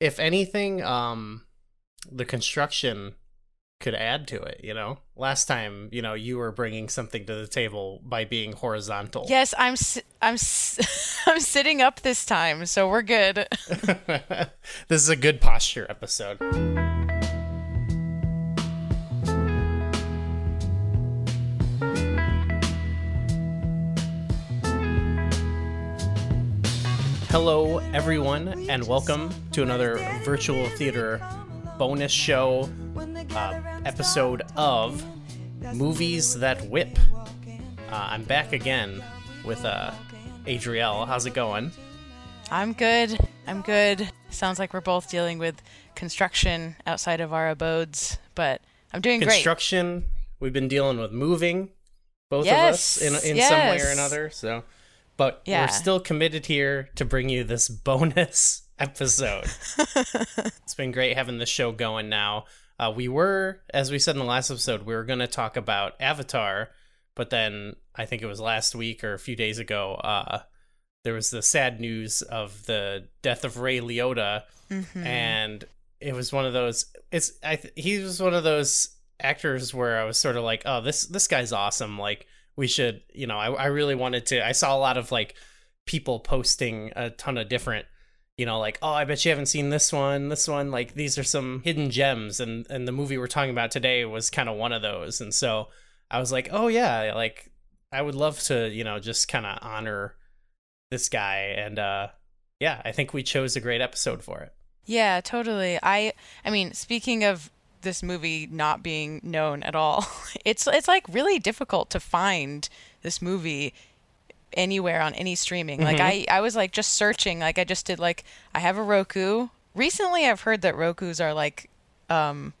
if anything, um, the construction could add to it. You know, last time, you know, you were bringing something to the table by being horizontal. Yes, I'm si- I'm I'm sitting up this time, so we're good. this is a good posture episode. Hello, everyone, and welcome to another virtual theater bonus show uh, episode of Movies That Whip. Uh, I'm back again with uh, Adrielle. How's it going? I'm good. I'm good. Sounds like we're both dealing with construction outside of our abodes, but I'm doing great. Construction. We've been dealing with moving, both of us, Yes, in, in some way or another. So, but Yeah. we're still committed here to bring you this bonus episode. it's been great having the show going now. Uh, we were, as we said in the last episode, we were going to talk about Avatar, but then I think it was last week or a few days ago, uh, there was the sad news of the death of Ray Liotta, Mhm. and it was one of those. It's I th- he was one of those actors where I was sort of like, oh, this this guy's awesome. Like we should, you know, I I really wanted to. I saw a lot of like people posting a ton of different you know like oh i bet you haven't seen this one this one like these are some hidden gems and and the movie we're talking about today was kind of one of those and so i was like oh yeah like i would love to you know just kind of honor this guy and uh yeah i think we chose a great episode for it Yeah, totally. I I mean, speaking of this movie not being known at all, it's it's like really difficult to find this movie anywhere on any streaming. Like I I was like just searching, like I just did like I have a Roku. Recently I've heard that Rokus are like um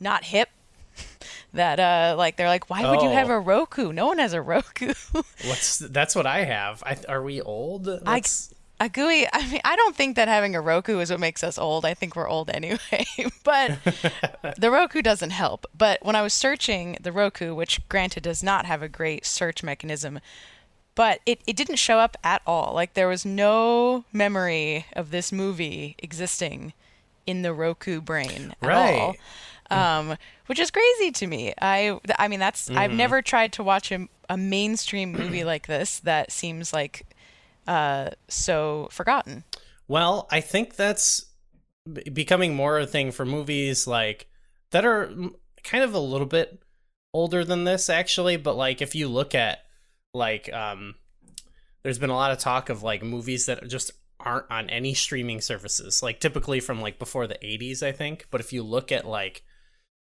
not hip. That uh like they're like why would you have Oh. a Roku? No one has a Roku. what's that's what i have I, are we old Let's- a GUI, I mean, I don't think that having a Roku is what makes us old. I think we're old anyway. but the Roku doesn't help. But when I was searching the Roku, which granted does not have a great search mechanism, but it, it didn't show up at all. Like there was no memory of this movie existing in the Roku brain at all, Um, which is crazy to me. I I mean that's I've Mm-hmm. never tried to watch a, a mainstream movie like this that seems like uh so forgotten. Well, I think that's becoming more a thing for movies like that are kind of a little bit older than this actually, but like if you look at like um there's been a lot of talk of like movies that just aren't on any streaming services, like typically from like before the 80s, I think, but if you look at like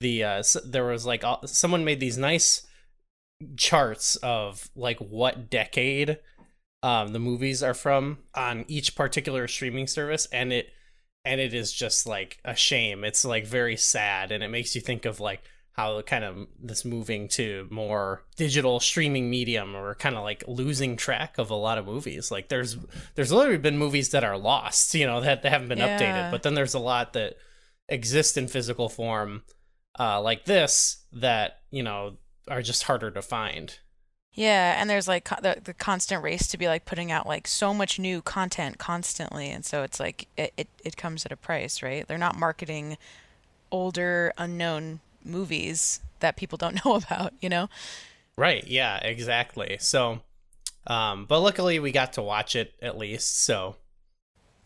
the uh there was like someone made these nice charts of like what decade um the movies are from on each particular streaming service and it and it is just like a shame. It's like very sad and it makes you think of like how kind of this moving to more digital streaming medium or kind of like losing track of a lot of movies. Like there's there's literally been movies that are lost you know that, that haven't been Yeah. updated but then there's a lot that exist in physical form uh like this that you know are just harder to find Yeah, and there's like co- the, the constant race to be like putting out like so much new content constantly, and so it's like it, it, it comes at a price, right? They're not marketing older unknown movies that people don't know about, you know? Right. Yeah, exactly. So, um, but luckily we got to watch it at least. So,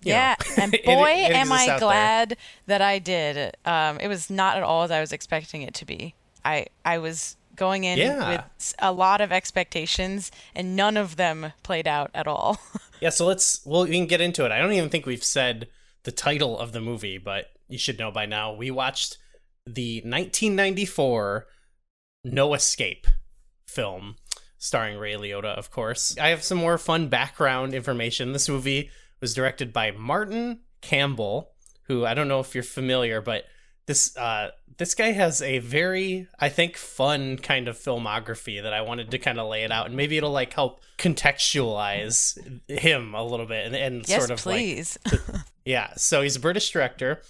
yeah, and boy, it am I out there. glad that I did. Um, it was not at all as I was expecting it to be. I I was going in Yeah. with a lot of expectations, and none of them played out at all. Yeah. So let's, well, we can get into it. I don't even think we've said the title of the movie, but you should know by now. We watched the 1994 No Escape film starring Ray Liotta, of course. I have some more fun background information. This movie was directed by Martin Campbell, who I don't know if you're familiar, but this uh this guy has a very I think fun kind of filmography that I wanted to kind of lay it out and maybe it'll like help contextualize him a little bit and, and yes, sort of like please. yeah, so he's a British director.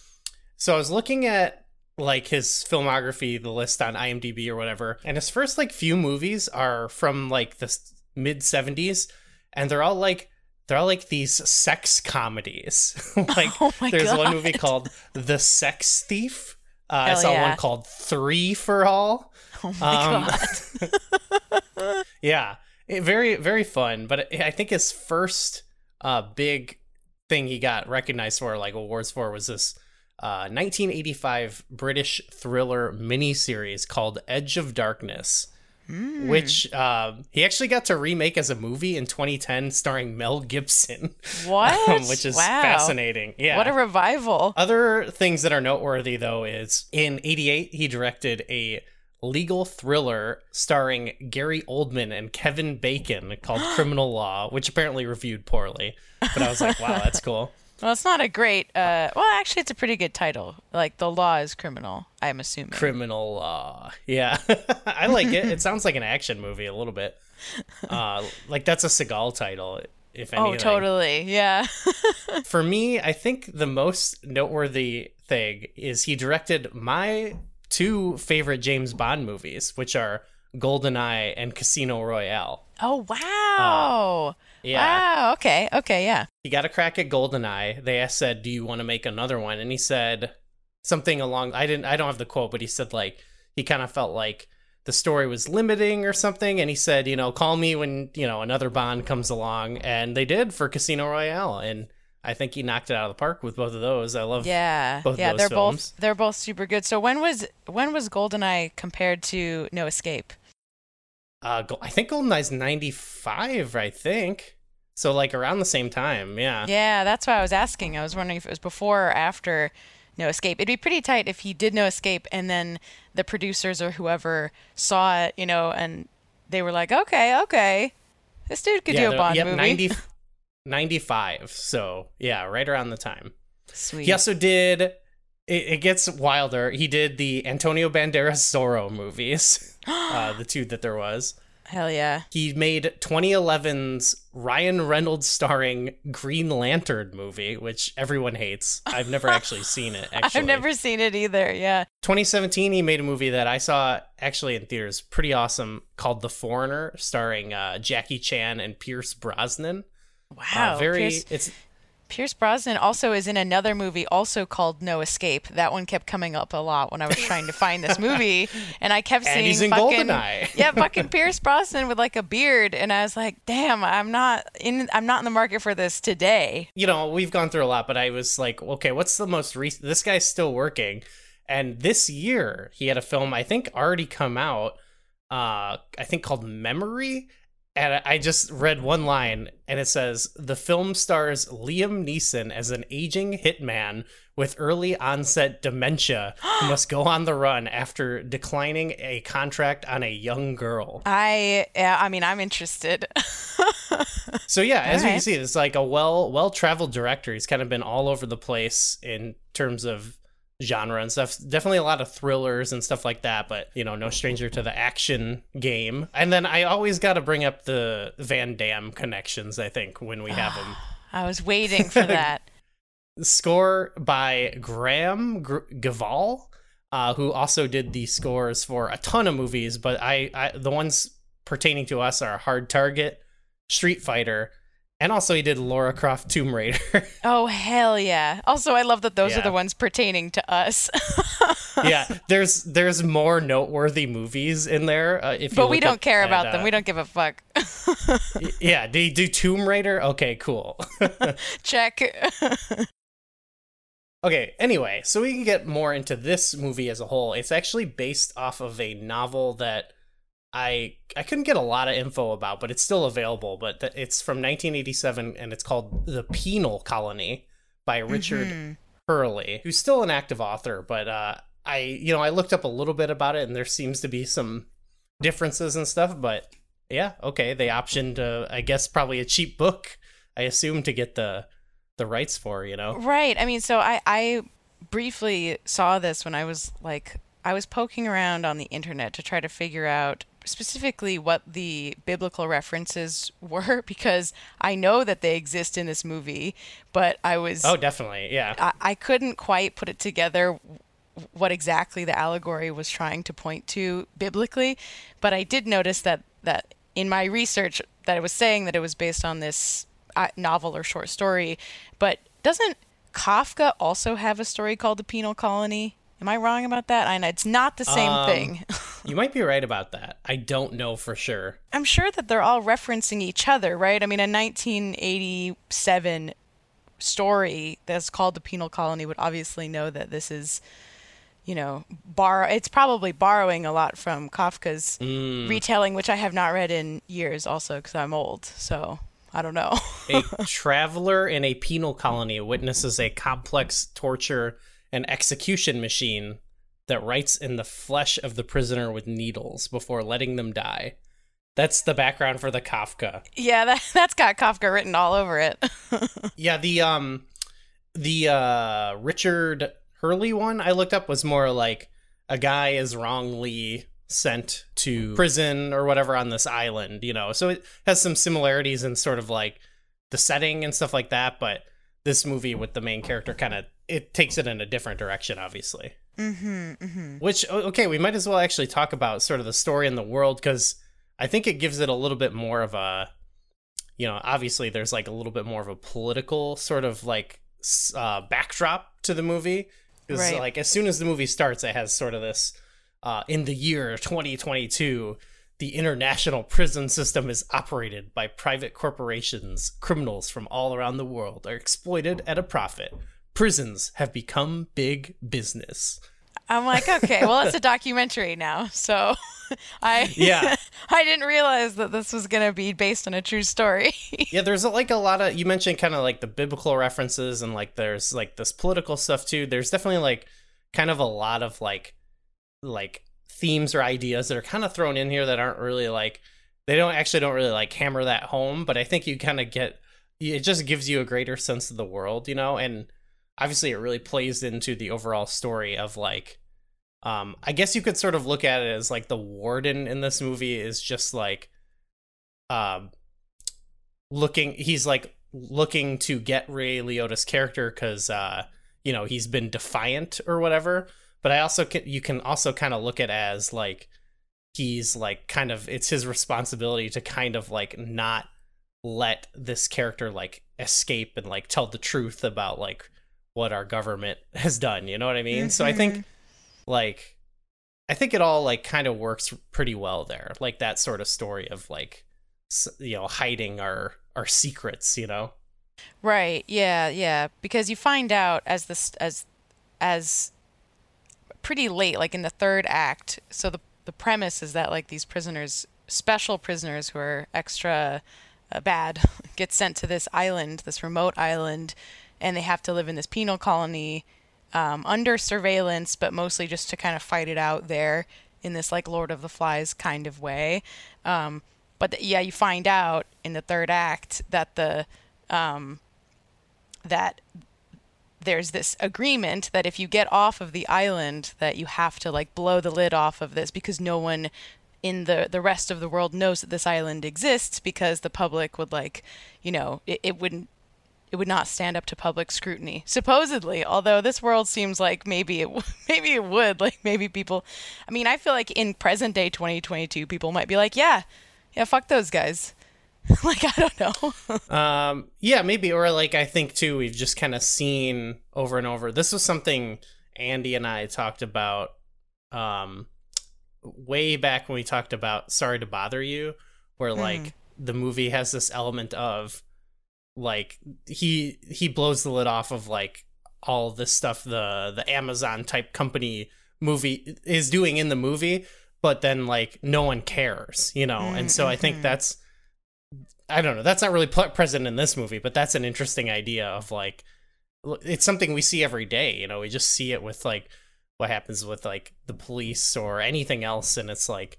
So I was looking at like his filmography, the list on IMDb or whatever, and his first like few movies are from like the mid 70s and they're all like they're all like these sex comedies. like Oh there's one movie called The Sex Thief. Uh, I saw yeah. one called Three for All. Oh my Um, god. Yeah, it, very very fun. But I think his first uh, big thing he got recognized for, like awards for, was this uh, 1985 British thriller miniseries called Edge of Darkness. Hmm. Which um, he actually got to remake as a movie in 2010, starring Mel Gibson, What? um, which is Wow. fascinating. Yeah, What a revival. other things that are noteworthy, though, is in '88 he directed a legal thriller starring Gary Oldman and Kevin Bacon called Criminal Law, which apparently reviewed poorly. But I was like, wow, that's cool. Well, it's not a great. Uh, well, actually, it's a pretty good title. Like the law is criminal. I'm assuming. Criminal Law. Yeah, I like it. It sounds like an action movie a little bit. Uh, like that's a Seagal title, if anything. oh, totally. Yeah. For me, I think the most noteworthy thing is he directed my two favorite James Bond movies, which are GoldenEye and Casino Royale. oh wow. Yeah. Wow. Okay. Okay. Yeah. He got a crack at GoldenEye. They asked, said, "Do you want to make another one?" And he said something along I didn't I don't have the quote, but he said like he kind of felt like the story was limiting or something and he said, you know, call me when, you know, another Bond comes along and they did for Casino Royale and I think he knocked it out of the park with both of those. I love Yeah. both of yeah. those they're films. both they're both super good. So when was when was Goldeneye compared to No Escape? Uh, I think GoldenEye's 95, I think. So, like, around the same time, yeah. Yeah, that's why I was asking. I was wondering if it was before or after No Escape. It'd be pretty tight if he did No Escape and then the producers or whoever saw it, you know, and they were like, okay, okay, this dude could yeah, do a Bond yep, movie. 90, 95. So, yeah, right around the time. Sweet. He also did, it, it gets wilder. He did the Antonio Banderas Zorro movies, uh, the two that there was. Hell yeah. He made 2011's Ryan Reynolds starring Green Lantern movie, which everyone hates. I've never actually seen it, actually. I've never seen it either. Yeah. 2017 he made a movie that i saw actually in theaters pretty awesome called the foreigner starring uh, jackie chan and pierce brosnan Wow. uh, very Pierce, it's Pierce Brosnan also is in another movie also called No Escape. That one kept coming up a lot when I was trying to find this movie, and I kept And seeing he's in fucking GoldenEye. yeah, fucking Pierce Brosnan with like a beard, and I was like, damn, I'm not in. I'm not in the market for this today. you know we've gone through a lot but i was like okay what's the most recent this guy's still working and this year he had a film i think already come out uh i think called memory and I- just read one line, and it says the film stars Liam Neeson as an aging hitman with early onset dementia who must go on the run after declining a contract on a young girl. I yeah, I mean, I'm interested. So yeah, as you can see, it's like a well well traveled director. He's kind of been all over the place in terms of genre and stuff. Definitely a lot of thrillers and stuff like that, but you know, no stranger to the action game. And then I always got to bring up the Van Damme connections. I think when we have them. I was waiting for that. Score by Graham Gr- Gaval, uh, who also did the scores for a ton of movies, but I, I the ones pertaining to us are Hard Target, Street Fighter, and also he did Lara Croft Tomb Raider. Oh hell yeah! Also, I love that those are the ones pertaining to us. yeah, there's there's more noteworthy movies in there. Uh, if you but we don't care at, about them. uh, We don't give a fuck. Yeah, do you do Tomb Raider? Okay, cool. Check. Okay, anyway, so we can get more into this movie as a whole. It's actually based off of a novel that I I couldn't get a lot of info about, but it's still available. But th- it's from 1987 and it's called The Penal Colony by Richard Mhm. Herley, who's still an active author, but uh I you know, I looked up a little bit about it and there seems to be some differences and stuff, but yeah, okay, they optioned uh, I guess probably a cheap book, I assume to get the the rights for, you know. Right. I mean, so I I briefly saw this when I was like I was poking around on the internet to try to figure out specifically what the biblical references were because I know that they exist in this movie, but I was Oh, definitely. Yeah. I, I couldn't quite put it together what exactly the allegory was trying to point to biblically, but I did notice that that in my research that it was saying that it was based on this uh, novel or short story. But doesn't Kafka also have a story called The Penal Colony? Am I wrong about that? I know it's not the same Um, thing. You might be right about that. I don't know for sure. I'm sure that they're all referencing each other, right? I mean, a 1987 story that's called The Penal Colony would obviously know that this is, you know, borrow. It's probably borrowing a lot from Kafka's Mm. retelling, which I have not read in years, also because I'm old. So I don't know. a traveler in a penal colony witnesses a complex torture and execution machine that writes in the flesh of the prisoner with needles before letting them die. That's the background for the Kafka. yeah, that that's got Kafka written all over it. Yeah, the um the uh Richard Herley one I looked up was more like a guy is wrongly sent to prison or whatever on this island, you know. So it has some similarities in sort of like the setting and stuff like that, but this movie with the main character kind of it takes it in a different direction obviously. mm-hmm, mm-hmm. Which okay, we might as well actually talk about sort of the story in the world cuz I think it gives it a little bit more of a you know, obviously there's like a little bit more of a political sort of like uh, backdrop to the movie. Because Right. like as soon as the movie starts, it has sort of this uh, in the year 2022, the international prison system is operated by private corporations. Criminals from all around the world are exploited at a profit. Prisons have become big business. I'm like, okay, well, it's a documentary now, so I Yeah. I didn't realize that this was gonna be based on a true story. yeah there's like a lot of you mentioned kind of like the biblical references and like there's like this political stuff too there's definitely like kind of a lot of like like themes or ideas that are kind of thrown in here that aren't really like they don't actually don't really like hammer that home but i think you kind of get it just gives you a greater sense of the world you know and obviously it really plays into the overall story of like um i guess you could sort of look at it as like the warden in this movie is just like um looking he's like looking to get Ray Liotta's character cuz uh you know he's been defiant or whatever. But I also can you can also kind of look at as like he's like kind of it's his responsibility to kind of like not let this character like escape and like tell the truth about like what our government has done you know what I mean so I think like I think it all like kind of works pretty well there like that sort of story of like you know hiding our our secrets you know Right. Yeah. Yeah. Because you find out as this as as pretty late, like in the third act. So the the premise is that like these prisoners, special prisoners who are extra uh, bad, get sent to this island, this remote island, and they have to live in this penal colony um, under surveillance, but mostly just to kind of fight it out there in this like Lord of the Flies kind of way. Um, but th- yeah, you find out in the third act that the um, that there's this agreement that if you get off of the island that you have to like blow the lid off of this because no one in the the rest of the world knows that this island exists because the public would like you know it, it wouldn't it would not stand up to public scrutiny supposedly although this world seems like maybe it w- maybe it would like maybe people i mean i feel like in present day 2022 people might be like yeah yeah fuck those guys like i don't know Um, yeah, maybe, or like I think too, we've just kind of seen over and over. This was something Andy and I talked about, um, way back when we talked about "Sorry to Bother You," where like the movie has this element of like he he blows the lid off of like all this stuff the the Amazon type company movie is doing in the movie, but then like no one cares, you know, and so I think Mhm. that's I don't know. That's not really present in this movie, but that's an interesting idea of like it's something we see every day. You know, we just see it with like what happens with like the police or anything else, and it's like,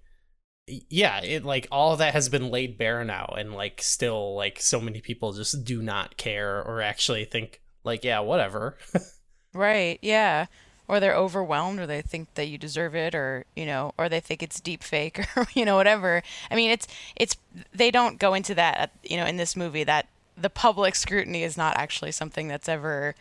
yeah, it like all that has been laid bare now, and like still like so many people just do not care or actually think like, yeah, whatever. Right, yeah. Or they're overwhelmed or they think that you deserve it or, you know, or they think it's deep fake or, you know, whatever. I mean, it's it's they don't go into that, you know, in this movie that the public scrutiny is not actually something that's ever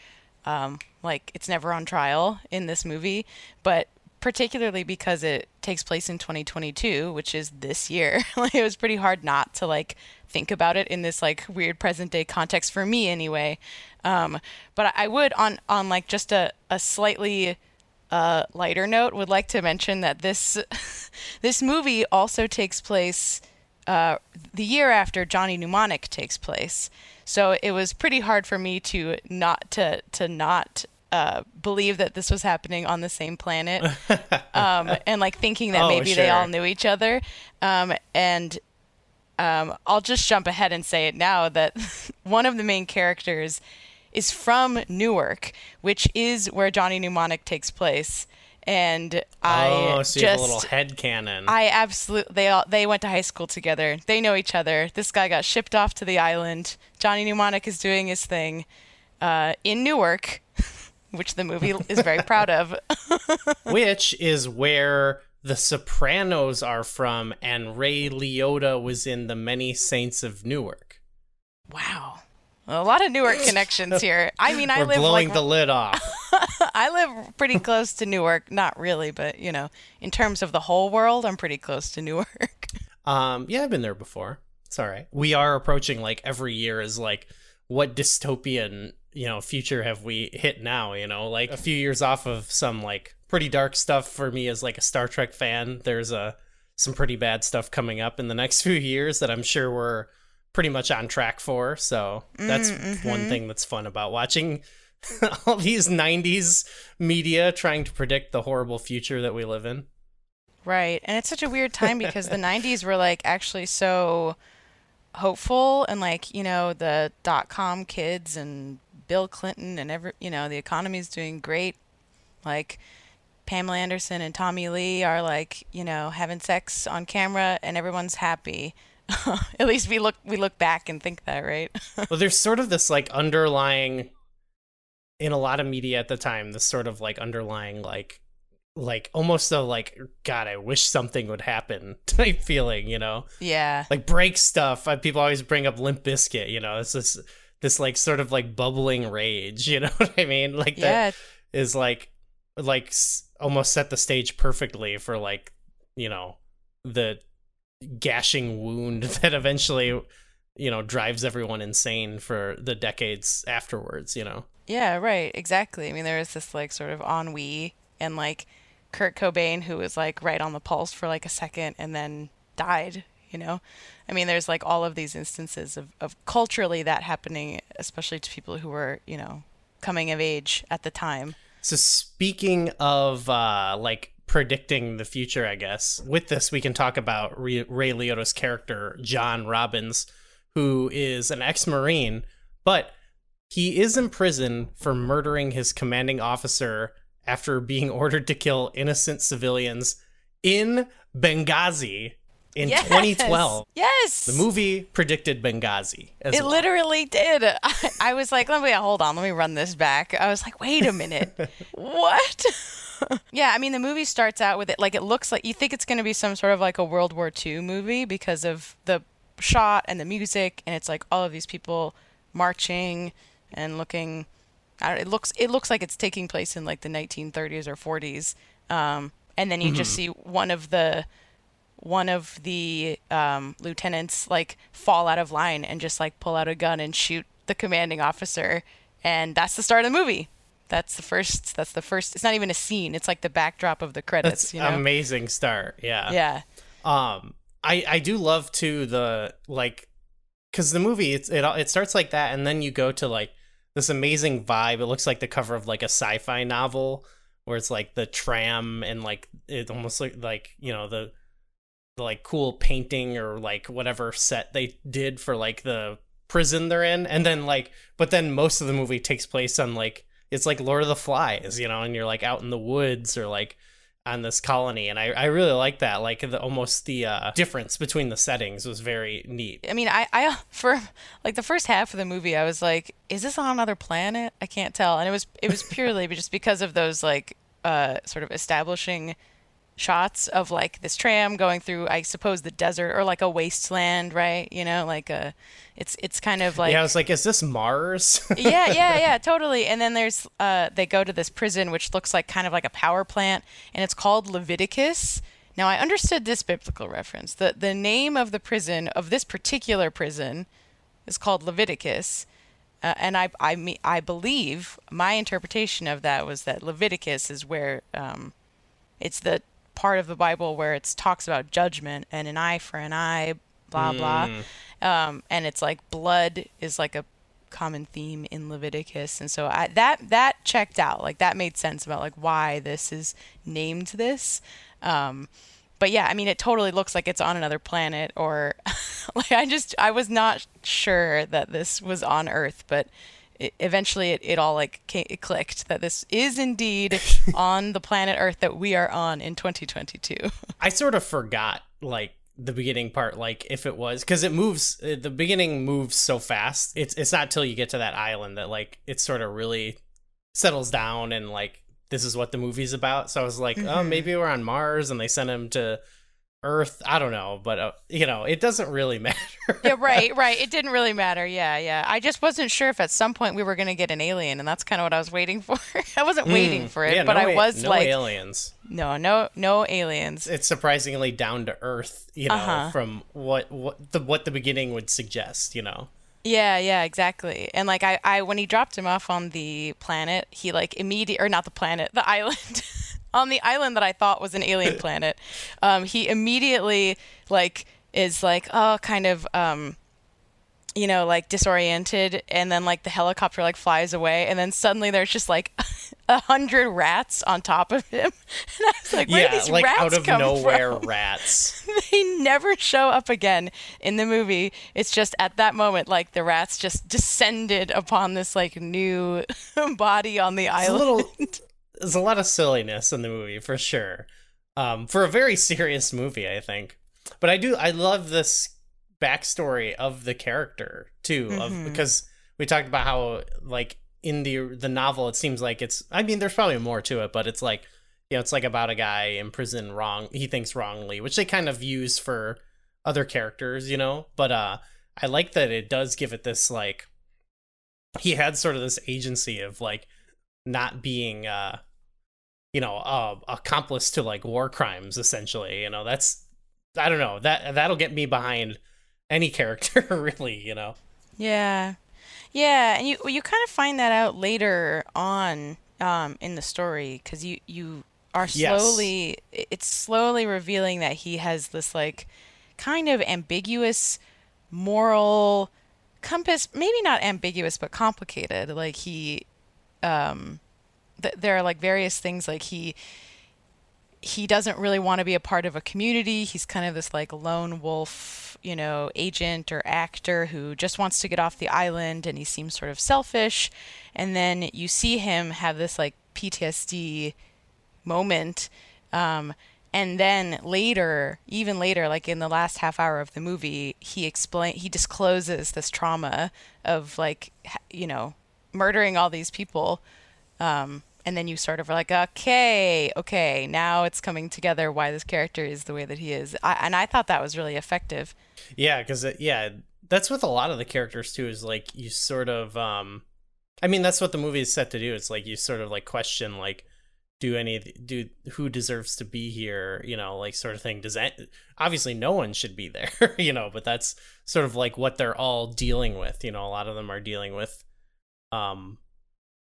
um like it's never on trial in this movie, but particularly because it takes place in 2022, which is this year. like it was pretty hard not to like think about it in this like weird present day context for me anyway. Um, but I would on on like just a a slightly uh, lighter note would like to mention that this this movie also takes place uh, the year after Johnny Mnemonic takes place. So it was pretty hard for me to not to to not uh, believe that this was happening on the same planet, um, and like thinking that Oh, maybe they all knew each other. Um, and um, I'll just jump ahead and say it now that one of the main characters is from Newark, which is where Johnny Mnemonic takes place. And I oh, so just a little head canon. I absolutely they all they went to high school together. They know each other. This guy got shipped off to the island. Johnny Mnemonic is doing his thing uh, in Newark, which the movie is very proud of. which is where the Sopranos are from, and Ray Liotta was in The Many Saints of Newark. wow. A lot of Newark connections here. I mean, I We're live blowing like the lid off. I live pretty close to Newark. Not really, but you know, in terms of the whole world, I'm pretty close to Newark. Um, yeah, I've been there before. It's all right. We are approaching like every year is like what dystopian you know future have we hit now? You know, like a few years off of some like pretty dark stuff for me as like a Star Trek fan. There's a some pretty bad stuff coming up in the next few years that I'm sure we're pretty much on track for. So that's mm, mm-hmm. one thing that's fun about watching all these 90s media trying to predict the horrible future that we live in. Right. And it's such a weird time because the 90s were like actually so hopeful and like, you know, the dot com kids and Bill Clinton and every, you know, the economy's doing great. Like Pamela Anderson and Tommy Lee are like, you know, having sex on camera and everyone's happy. At least we look we look back and think that, right? well there's sort of this like underlying in a lot of media at the time this sort of like underlying like like almost a like god i wish something would happen type feeling you know yeah. like break stuff people always bring up Limp Bizkit you know it's this this like sort of like bubbling rage you know what i mean like Yeah. that is like like s- almost set the stage perfectly for like you know the gashing wound that eventually you know drives everyone insane for the decades afterwards you know Yeah, right, exactly. I mean, there was this like sort of ennui and like Kurt Cobain who was like right on the pulse for like a second and then died, you know? I mean, there's like all of these instances of, of culturally that happening, especially to people who were, you know, coming of age at the time. So speaking of uh like predicting the future, I guess with this we can talk about Ray, Liotta's character John Robbins, who is an ex-marine, but he is in prison for murdering his commanding officer after being ordered to kill innocent civilians in Benghazi in Yes! 2012. Yes. The movie predicted Benghazi as It well. literally did. I, I was like, let me hold on, let me run this back. I was like, wait a minute, what? yeah, I mean, the movie starts out with it like it looks like you think it's going to be some sort of like a World War II movie because of the shot and the music, and it's like all of these people marching and looking. I don't, it looks it looks like it's taking place in like the 1930s or 40s, um, and then you just see one of the one of the um, lieutenants like fall out of line and just like pull out a gun and shoot the commanding officer, and that's the start of the movie. That's the first. That's the first. It's not even a scene. It's like the backdrop of the credits. That's you know? amazing start. Yeah. Yeah. Um, I I do love too the like, because the movie it's it it starts like that, and then you go to like this amazing vibe. It looks like the cover of like a sci-fi novel, where it's like the tram and like it almost like like you know the the like cool painting or like whatever set they did for like the prison they're in, and then like but then most of the movie takes place on like it's like Lord of the Flies, you know, and you're like out in the woods or like on this colony and I, I really like that like the almost the uh, difference between the settings was very neat I mean, I, I for like the first half of the movie, I was like, "Is this on another planet?" I can't tell, and it was it was purely just because of those like uh, sort of establishing shots of like this tram going through I suppose the desert or like a wasteland, right? You know, like a it's it's kind of like yeah, I was like, is this Mars? yeah, yeah, yeah, totally. And then there's uh they go to this prison which looks like kind of like a power plant and it's called Leviticus. Now I understood this biblical reference. The the name of the prison of this particular prison is called Leviticus. Uh, and I, I, I believe my interpretation of that was that Leviticus is where um, it's the part of the Bible where it talks about judgment and an eye for an eye, blah blah, um, and it's like blood is like a common theme in Leviticus, and so I, that that checked out. Like that made sense about like why this is named this. Um, but yeah, I mean, it totally looks like it's on another planet, or like I just I was not sure that this was on Earth, but it, eventually it, it all like came, it clicked that this is indeed on the planet Earth that we are on in 2022. I sort of forgot like the beginning part like if it was because it moves uh, the beginning moves so fast. It's it's not till you get to that island that like it sort of really settles down and like this is what the movie's about. So i was like oh maybe we're on mars and they sent him to earth i don't know but uh, you know it doesn't really matter yeah, right, right. It didn't really matter. Yeah, yeah. I just wasn't sure if at some point we were going to get an alien, and that's kind of what I was waiting for. I wasn't waiting for it, yeah, but no I was no like, aliens no, no, no aliens. it's surprisingly down to earth you know Uh-huh. from what what the what the beginning would suggest you know Yeah, yeah, exactly. And like I, I when he dropped him off on the planet, he like immediate or not the planet, the island. on the island that I thought was an alien planet, um, he immediately like is like oh kind of um you know like disoriented and then like the helicopter like flies away and then suddenly there's just like a hundred rats on top of him and I was like where yeah do these like rats out of come nowhere from? rats they never show up again in the movie. It's just at that moment, like the rats just descended upon this like new body on the It's a island. little there's a lot of silliness in the movie for sure. Um for a very serious movie i think. But i do i love this backstory of the character too of Mhm. because we talked about how like in the the novel it seems like it's i mean there's probably more to it but it's like you know it's like about a guy in prison wrong he thinks wrongly which they kind of use for other characters you know? But uh i like that it does give it this like he had sort of this agency of like not being uh you know uh accomplice to like war crimes essentially you know that's i don't know that that'll get me behind any character really you know Yeah, yeah, and you you kind of find that out later on um, in the story because you you are Yes. slowly it's slowly revealing that he has this like kind of ambiguous moral compass maybe not ambiguous but complicated like he um th- there are like various things like he he doesn't really want to be a part of a community. He's kind of this like lone wolf, you know, agent or actor who just wants to get off the island and he seems sort of selfish. And then you see him have this like PTSD moment. Um, and then later, even later, like in the last half hour of the movie, he explain he discloses this trauma of like, you know, murdering all these people. Um, and then you sort of are like, okay, okay, now it's coming together why this character is the way that he is. I, and I thought that was really effective. yeah because yeah that's with a lot of the characters too is like you sort of um i mean that's what the movie is set to do it's like you sort of like question like do any do who deserves to be here you know like sort of thing does that obviously no one should be there you know but that's sort of like what they're all dealing with you know a lot of them are dealing with um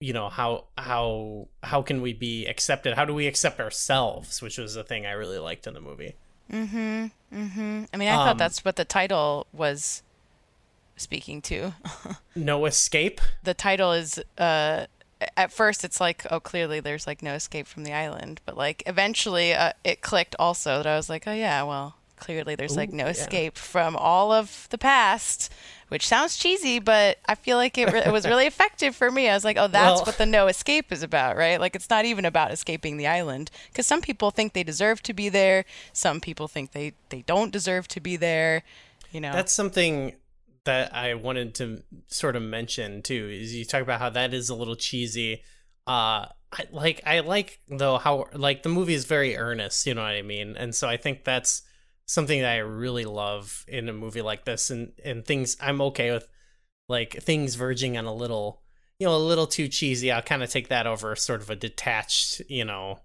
you know how how how can we be accepted how do we accept ourselves which was the thing i really liked in the movie Mm-hmm. Mm-hmm. I mean, I Um, thought that's what the title was speaking to. no escape the title is uh at first it's like oh clearly there's like no escape from the island but like eventually uh, it clicked also that i was like oh yeah well clearly there's like no yeah. escape from all of the past which sounds cheesy but i feel like it, re- it was really effective for me i was like oh that's Well- what the no escape is about right like it's not even about escaping the island because some people think they deserve to be there some people think they they don't deserve to be there you know That's something that I wanted to sort of mention too. Is you talk about how that is a little cheesy. Uh, I like I like though how like the movie is very earnest, you know what I mean? And so I think that's something that I really love in a movie like this and and things I'm okay with like things verging on a little you know, a little too cheesy. I'll kind of take that over sort of a detached, you know,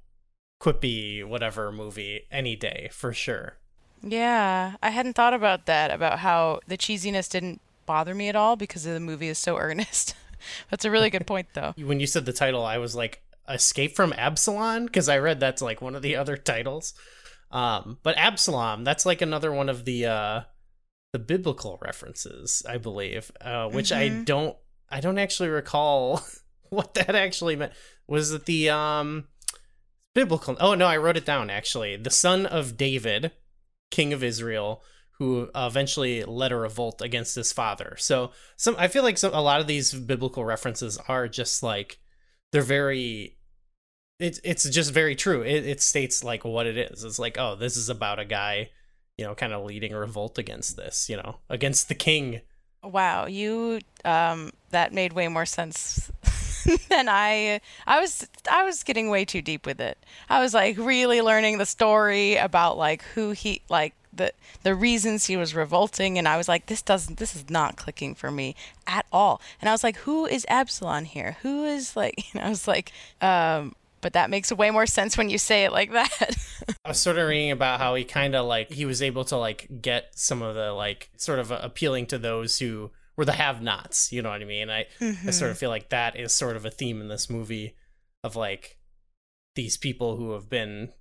quippy whatever movie any day for sure. Yeah, I hadn't thought about that about how the cheesiness didn't bother me at all because the movie is so earnest. That's a really good point though. When you said the title, I was like Escape from Absalom because I read that's like one of the other titles. Um, but Absalom, that's like another one of the uh the biblical references, I believe, uh, which mm-hmm. I don't I don't actually recall what that actually meant. Was it the um biblical? Oh no, I wrote it down actually. The son of David, king of Israel, who eventually led a revolt against his father. So some I feel like some a lot of these biblical references are just like they're very it's it's just very true. It it states like what it is. It's like, oh, this is about a guy, you know, kind of leading a revolt against this, you know, against the king Wow, you um that made way more sense than I I was I was getting way too deep with it. I was like really learning the story about like who he like the the reasons he was revolting and I was like this doesn't this is not clicking for me at all. And I was like who is Absalom here? Who is like you know, I was like um but that makes way more sense when you say it like that. I was sort of reading about how he kind of like he was able to like get some of the like sort of appealing to those who were the have-nots, you know what I mean? I mm-hmm. I sort of mm-hmm. feel like that is sort of a theme in this movie of like these people who have been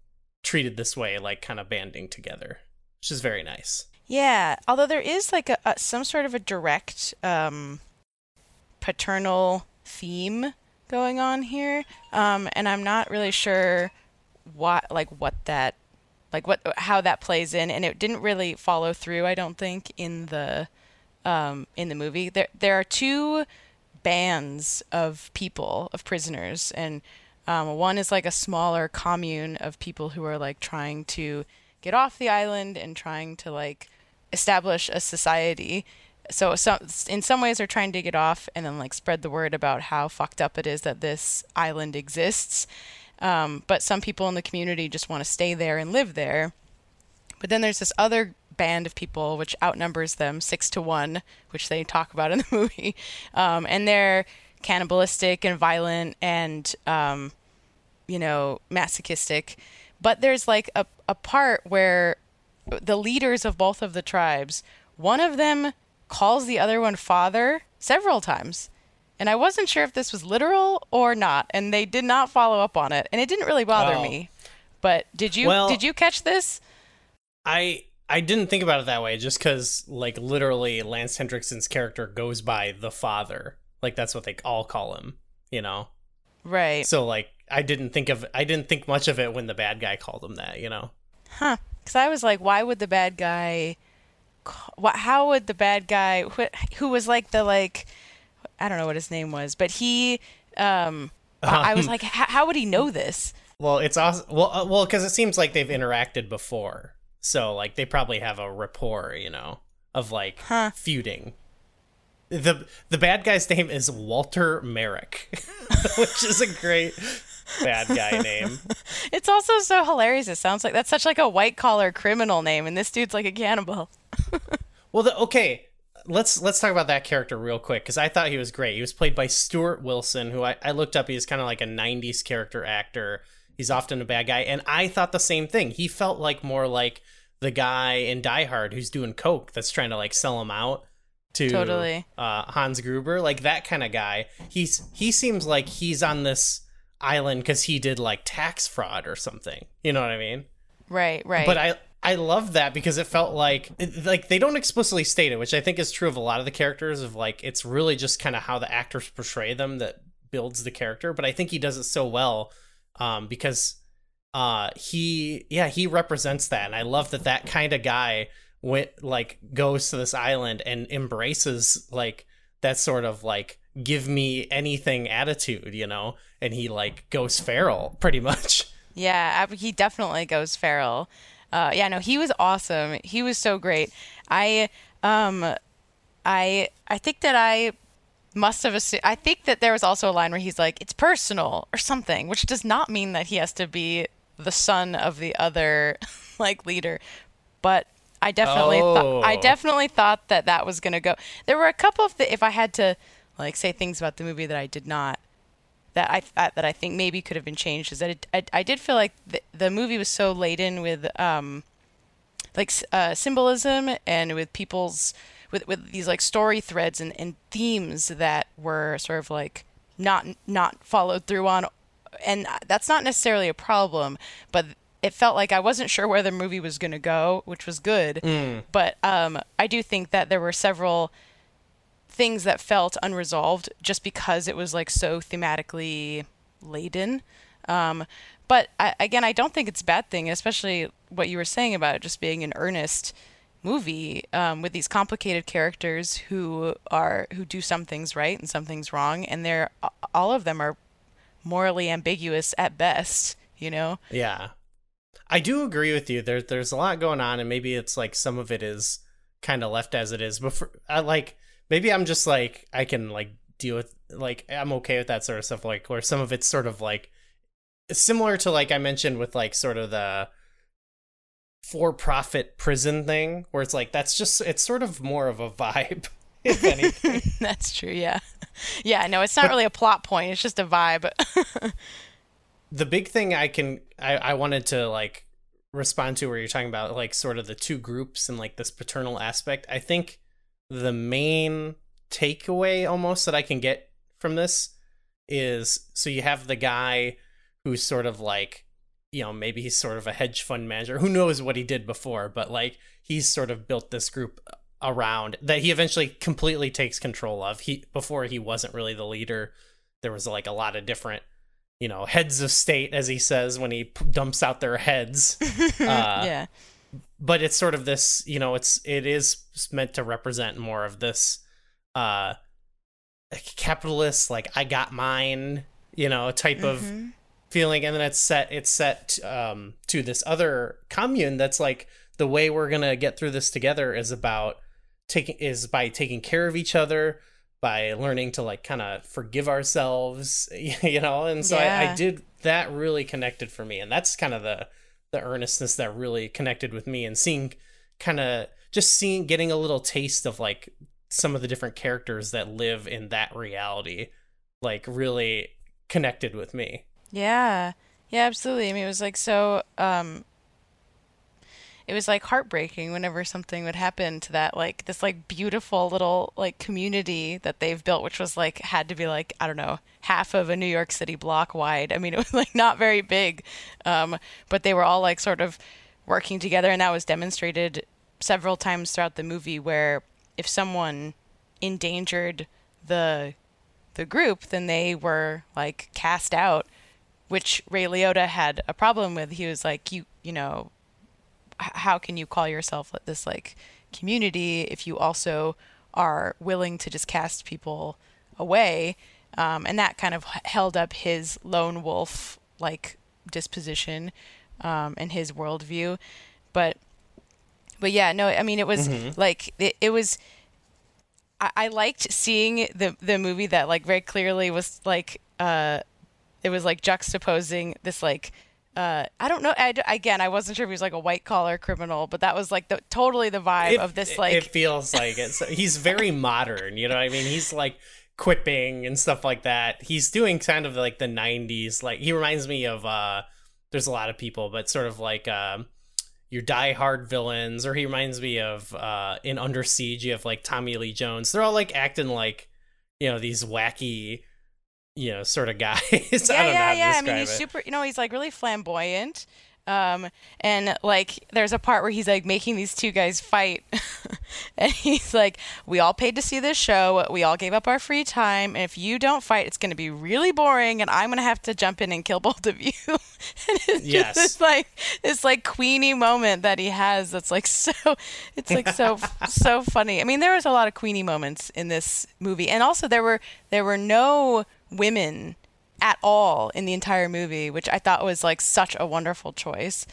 treated this way like kind of banding together, which is very nice. Yeah, although there is like a, a some sort of a direct um paternal theme going on here, um, and I'm not really sure what like what that like what how that plays in, and it didn't really follow through. I don't think in the um, in the movie. There there are two bands of people of prisoners, and um, one is like a smaller commune of people who are like trying to get off the island and trying to like establish a society so some in some ways they're trying to get off and then like spread the word about how fucked up it is that this island exists. Um, but some people in the community just want to stay there and live there. But then there's this other band of people which outnumbers them six to one, which they talk about in the movie, um, and they're cannibalistic and violent and um, you know masochistic. But there's like a a part where the leaders of both of the tribes, one of them calls the other one father several times. And I wasn't sure if this was literal or not, and they did not follow up on it, and it didn't really bother oh. me. But did you well, did you catch this? I I didn't think about it that way, just because like literally Lance Henriksen's character goes by the father, like that's what they all call him, you know? Right. So like I didn't think of I didn't think much of it when the bad guy called him that, you know? Huh? Because I was like, why would the bad guy? How would the bad guy who, who was like the like I don't know what his name was, but he um, um I was like how would he know this? Well, it's awesome. Well, uh, well, because it seems like they've interacted before, so like they probably have a rapport, you know, of like huh. feuding. the The bad guy's name is Walter Marek, which is a great bad guy name. It's also so hilarious. It sounds like that's such like a white collar criminal name, and this dude's like a cannibal. well, the, okay, let's let's talk about that character real quick because I thought he was great. He was played by Stuart Wilson, who I, I looked up. He's kind of like a '90s character actor. He's often a bad guy, and I thought the same thing. He felt like more like the guy in Die Hard who's doing coke that's trying to like sell him out to totally uh, Hans Gruber, like that kind of guy. He's he seems like he's on this island because he did like tax fraud or something. You know what I mean? Right, right. But I I love that because it felt like like they don't explicitly state it, which I think is true of a lot of the characters. Of like it's really just kind of how the actors portray them that builds the character. But I think he does it so well um, because uh, he yeah he represents that, and I love that that kind of guy went like goes to this island and embraces like that sort of like give me anything attitude, you know, and he like goes feral pretty much. Yeah, he definitely goes feral. Uh, yeah, no, he was awesome. He was so great. I um, I I think that I must have assumed. I think that there was also a line where he's like, "It's personal" or something, which does not mean that he has to be the son of the other like leader. But I definitely, Oh. I definitely thought that that was gonna go. There were a couple of the, if I had to like say things about the movie that I did not, that I that that I think maybe could have been changed is that it, I I did feel like the, the movie was so laden with um like uh, symbolism and with people's with with these like story threads and, and themes that were sort of like not not followed through on. And that's not necessarily a problem but it felt like I wasn't sure where the movie was going to go which was good. But um I do think that there were several things that felt unresolved just because it was like so thematically laden. Um, but I, again, I don't think it's a bad thing, especially what you were saying about it just being an earnest movie um, with these complicated characters who are who do some things right and some things wrong, and they're all of them are morally ambiguous at best. You know? Yeah. I do agree with you. There, there's a lot going on, and maybe it's like some of it is kind of left as it is. But for, I like maybe I'm just like I can like deal with like I'm okay with that sort of stuff. Like where some of it's sort of like similar to like I mentioned with like sort of the for-profit prison thing, where it's like that's just it's sort of more of a vibe, if anything. That's true. Yeah. Yeah. No, it's not really a plot point. It's just a vibe. the big thing I can I, I wanted to like respond to where you're talking about like sort of the two groups and like this paternal aspect. I think the main takeaway almost that I can get from this is so you have the guy who's sort of like you know maybe he's sort of a hedge fund manager. Who knows what he did before but like he's sort of built this group around that he eventually completely takes control of. He before he wasn't really the leader. There was like a lot of different you know heads of state as he says when he p- dumps out their heads. Uh, yeah. But it's sort of this you know it's it is meant to represent more of this uh capitalist like i got mine you know type of Mhm. feeling. And then it's set it's set um to this other commune that's like the way we're gonna get through this together is about taking is by taking care of each other by learning to like kind of forgive ourselves you know? And so I, I did that really connected for me. And that's kind of the the earnestness that really connected with me and seeing kind of just seeing getting a little taste of like some of the different characters that live in that reality like really connected with me Yeah. Yeah, absolutely. I mean, it was like so um it was like heartbreaking whenever something would happen to that like this like beautiful little like community that they've built which was like had to be like I don't know, half of a New York City block wide. I mean, it was like not very big. Um but they were all like sort of working together and that was demonstrated several times throughout the movie where if someone endangered the the group, then they were like cast out, which Ray Liotta had a problem with. He was like, you you know, how can you call yourself this like community if you also are willing to just cast people away? Um, and that kind of held up his lone wolf like disposition um, and his worldview. But but yeah, no, I mean it was like it, it was I, I liked seeing the the movie that like very clearly was like uh it was like juxtaposing this like uh I don't know I, again I wasn't sure if he was like a white collar criminal but that was like the totally the vibe It- of this like it feels like it. So he's very modern, you know what I mean? He's like quipping and stuff like that. He's doing kind of like the 90s like he reminds me of uh there's a lot of people but sort of like um your die hard villains or he reminds me of uh in Under Siege you have like Tommy Lee Jones. They're all like acting like you know these wacky you know sort of guys. I yeah don't know yeah yeah I mean he's it. super you know he's like really flamboyant um and like there's a part where he's like making these two guys fight and he's like we all paid to see this show we all gave up our free time and if you don't fight it's going to be really boring and i'm going to have to jump in and kill both of you and it's Yes. just this like this like queenie moment that he has that's like so it's like so so funny i mean there was a lot of queenie moments in this movie and also there were there were no women at all in the entire movie, which I thought was like such a wonderful choice.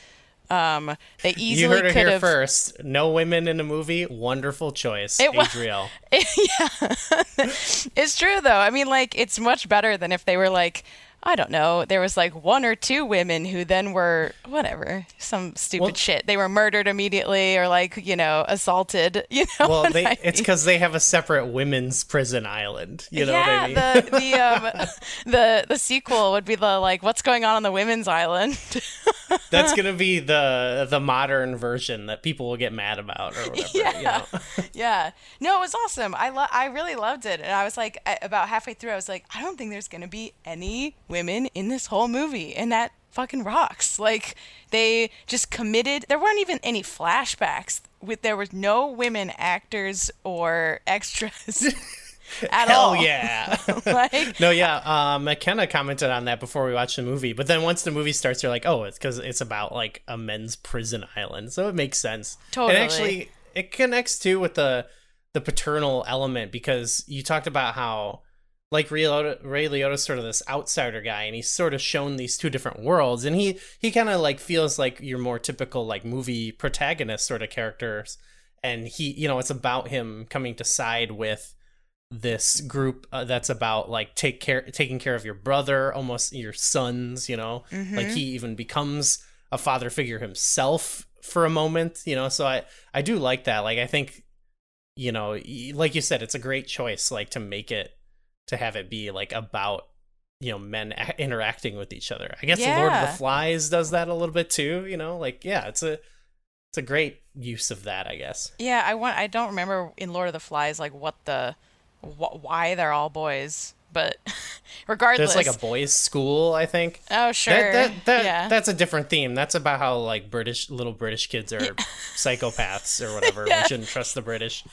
Um, they You easily it could here have. first. No women in a movie. Wonderful choice, It wa- Adriel. yeah, it's true though. I mean, like it's much better than if they were like, I don't know, there was like one or two women who then were whatever, some stupid Well- shit. They were murdered immediately or like you know assaulted. You know, Well, they, I it's because they have a separate women's prison island. You know yeah, what I mean? the the um the the sequel would be the like what's going on on the women's island. That's gonna be the the modern version that people will get mad about or whatever. Yeah. You know? yeah, no, it was awesome. I lo- I really loved it, and I was like, about halfway through, I was like, I don't think there's gonna be any women in this whole movie, and that fucking rocks. Like they just committed. There weren't even any flashbacks. With there was no women actors or extras at Hell all. yeah. like no, yeah. Um, McKenna commented on that before we watched the movie, but then once the movie starts, you're like, oh, it's because it's about like a men's prison island, so it makes sense. Totally. And actually, it connects too with the the paternal element because you talked about how like Ray Liotta, Ray Liotta's sort of this outsider guy, and he's sort of shown these two different worlds, and he he kind of like feels like your more typical like movie protagonist sort of characters, and he you know it's about him coming to side with this group uh, that's about like take care taking care of your brother almost your sons you know? Like he even becomes a father figure himself for a moment you know? So i i do like that. Like i think you know like you said it's a great choice like to make it to have it be like about you know men a- interacting with each other. I guess the lord of the flies does that a little bit too you know? Like yeah it's a it's a great use of that i guess. Yeah, I want. I don't remember in Lord of the Flies like what the wh- why they're all boys, but regardless. there's like a boys school i think oh sure. That, that, that, yeah. That's a different theme. That's about how like British little British kids are psychopaths or whatever. Yeah. We shouldn't trust the British.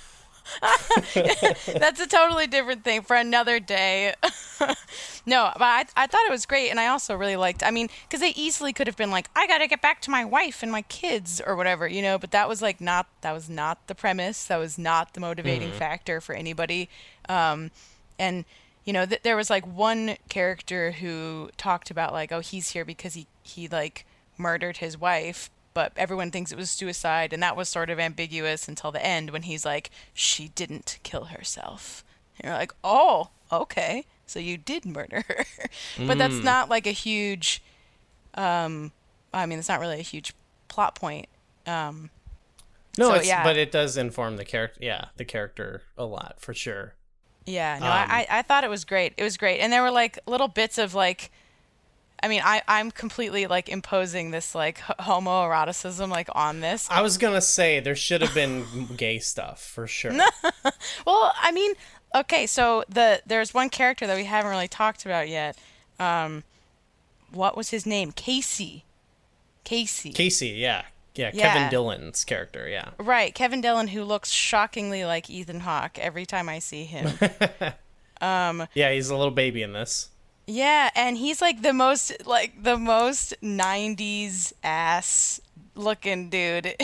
That's a totally different thing for another day. no, but I, I thought it was great, and I also really liked. I mean, because they easily could have been like, "I gotta get back to my wife and my kids" or whatever, you know. But that was like not. That was not the premise. That was not the motivating factor for anybody. Um, and you know, th- there was like one character who talked about like, "Oh, he's here because he he like murdered his wife." But everyone thinks it was suicide, and that was sort of ambiguous until the end when he's like, "She didn't kill herself." And you're like, "Oh, okay, so you did murder her," but that's not like a huge. Um, I mean, it's not really a huge plot point. Um, No, So, it's, yeah. but it does inform the character. Yeah, the character a lot for sure. yeah, no, Um, I I thought it was great. It was great, and there were like little bits of like. I mean, I, I'm completely like imposing this like homoeroticism like on this. I was gonna say there should have been gay stuff for sure. Well, I mean, okay, so the there's one character that we haven't really talked about yet. Um, what was his name? Casey. Casey. Casey, yeah, yeah, Yeah. Kevin Dillon's character, yeah. Right, Kevin Dillon, who looks shockingly like Ethan Hawke every time I see him. Yeah, he's a little baby in this. Yeah, and he's like the most like the most '90s ass looking dude in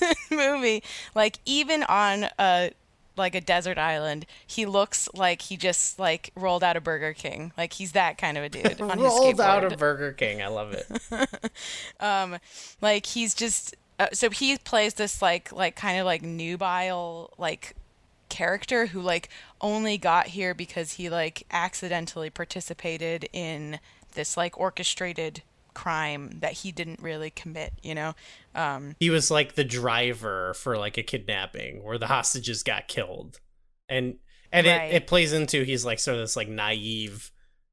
the movie. Like even on a like a desert island, he looks like he just like rolled out of Burger King. Like he's that kind of a dude on his Rolled out of Burger King. I love it. like he's just uh, so he plays this like like kind of like nubile like character who like only got here because he like accidentally participated in this like orchestrated crime that he didn't really commit you know? Um he was like the driver for like a kidnapping where the hostages got killed. And and Right. it, it plays into he's like sort of this like naive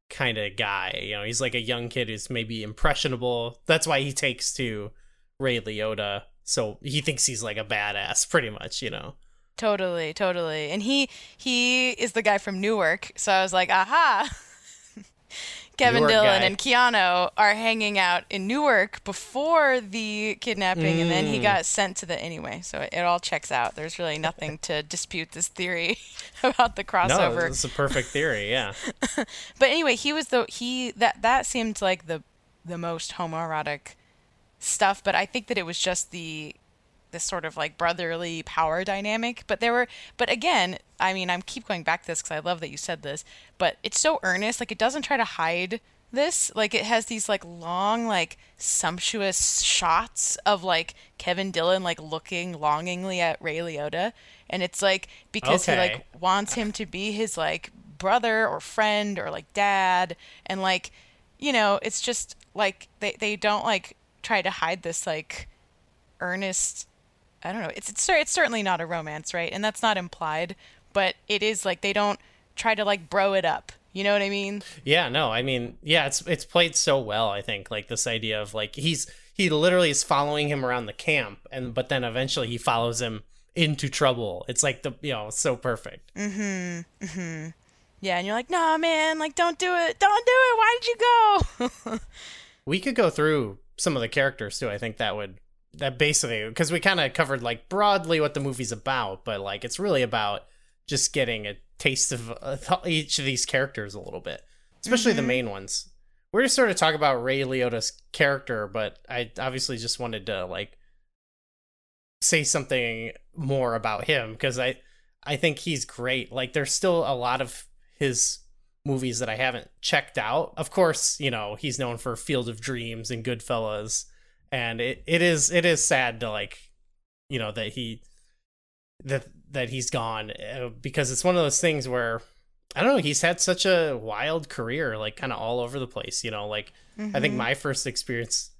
kind of guy you know? He's like a young kid who's maybe impressionable. That's why he takes to ray liotta. So he thinks he's like a badass pretty much you know totally totally and he he is the guy from newark so i was like aha Kevin Newark Dillon guy. and Keanu are hanging out in Newark before the kidnapping, and then he Mm. got sent to the anyway. So it, it all checks out. There's really nothing to dispute this theory about the crossover. no it's a perfect theory yeah But anyway, he was the he that that seemed like the the most homoerotic stuff. But I think that it was just the this sort of like brotherly power dynamic. But there were, but again, I mean, I'm keep going back to this because I love that you said this. But it's so earnest. Like it doesn't try to hide this. Like it has these like long, like sumptuous shots of like Kevin Dillon like looking longingly at Ray Liotta, and it's like because he like wants him to be his like brother or friend or like dad, and like you know, it's just like they they don't like try to hide this like earnest I don't know. It's it's it's certainly not a romance, right? And that's not implied, but it is like they don't try to like bro it up. You know what I mean? Yeah, no, I mean, yeah, it's it's played so well. I think like this idea of like he's he literally is following him around the camp, and but then eventually he follows him into trouble. It's like the you know so perfect. Mhm. Mhm. Yeah, and you're like, "Nah, man, like don't do it. Don't do it. Why did you go?" We could go through some of the characters too. I think that would that basically because we kind of covered like broadly what the movie's about, but like it's really about just getting a taste of uh, each of these characters a little bit, especially the main ones. We're just sort of talking about Ray Liotta's character, but I obviously just wanted to like say something more about him because I I think he's great. Like there's still a lot of his movies that I haven't checked out. Of course, you know, he's known for Field of Dreams and Goodfellas, and it, it is it is sad to like, you know, that he that that he's gone uh, because it's one of those things where I don't know, he's had such a wild career, like kind of all over the place, you know, like I think my first experience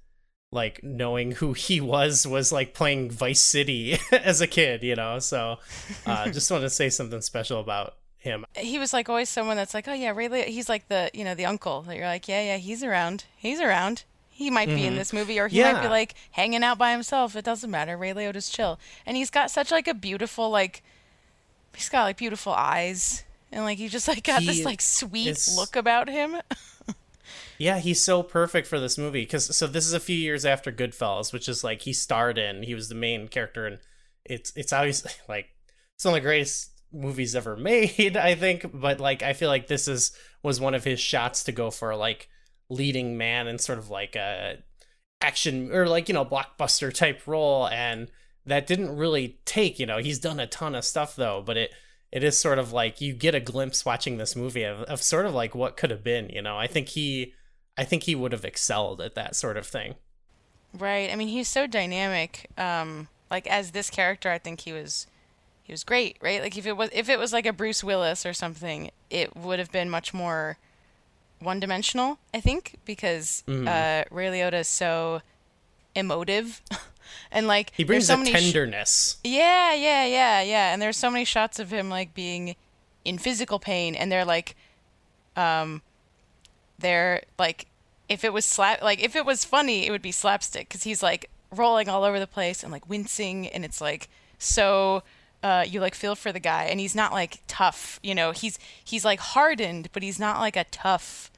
like knowing who he was was like playing Vice City as a kid, you know. So, uh just want to say something special about him. he was like always someone that's like, "Oh yeah, Ray Liotta." He's like the you know the uncle that you're like, "Yeah, yeah, he's around. He's around. He might be in mm-hmm. this movie, or he might be like hanging out by himself. It doesn't matter. Ray Liotta's chill, and he's got such like a beautiful like, he's got like beautiful eyes." And like he just like got He this like sweet is- look about him. Yeah, he's so perfect for this movie because so this is a few years after Goodfellas, which is like he starred in. He was the main character, and it's it's obviously like it's one of the greatest movies ever made, I think. But like I feel like this is was one of his shots to go for like leading man and sort of like a action or like you know blockbuster type role, and that didn't really take. You know, he's done a ton of stuff though, but it it is sort of like you get a glimpse watching this movie of, of sort of like what could have been you know i think he i think he would have excelled at that sort of thing Right. I mean, he's so dynamic. Um, like as this character, I think he was he was great, right? Like if it was if it was like a Bruce Willis or something, it would have been much more one dimensional, I think, because uh, Ray Liotta is so emotive, and like he brings so a many sh- tenderness yeah, yeah, yeah, yeah. And there's so many shots of him like being in physical pain, and they're like, um, they're like, if it was slap, like if it was funny, it would be slapstick because he's like rolling all over the place and like wincing, and it's like so. Uh, you like feel for the guy, and he's not like tough. You know, he's he's like hardened, but he's not like a tough.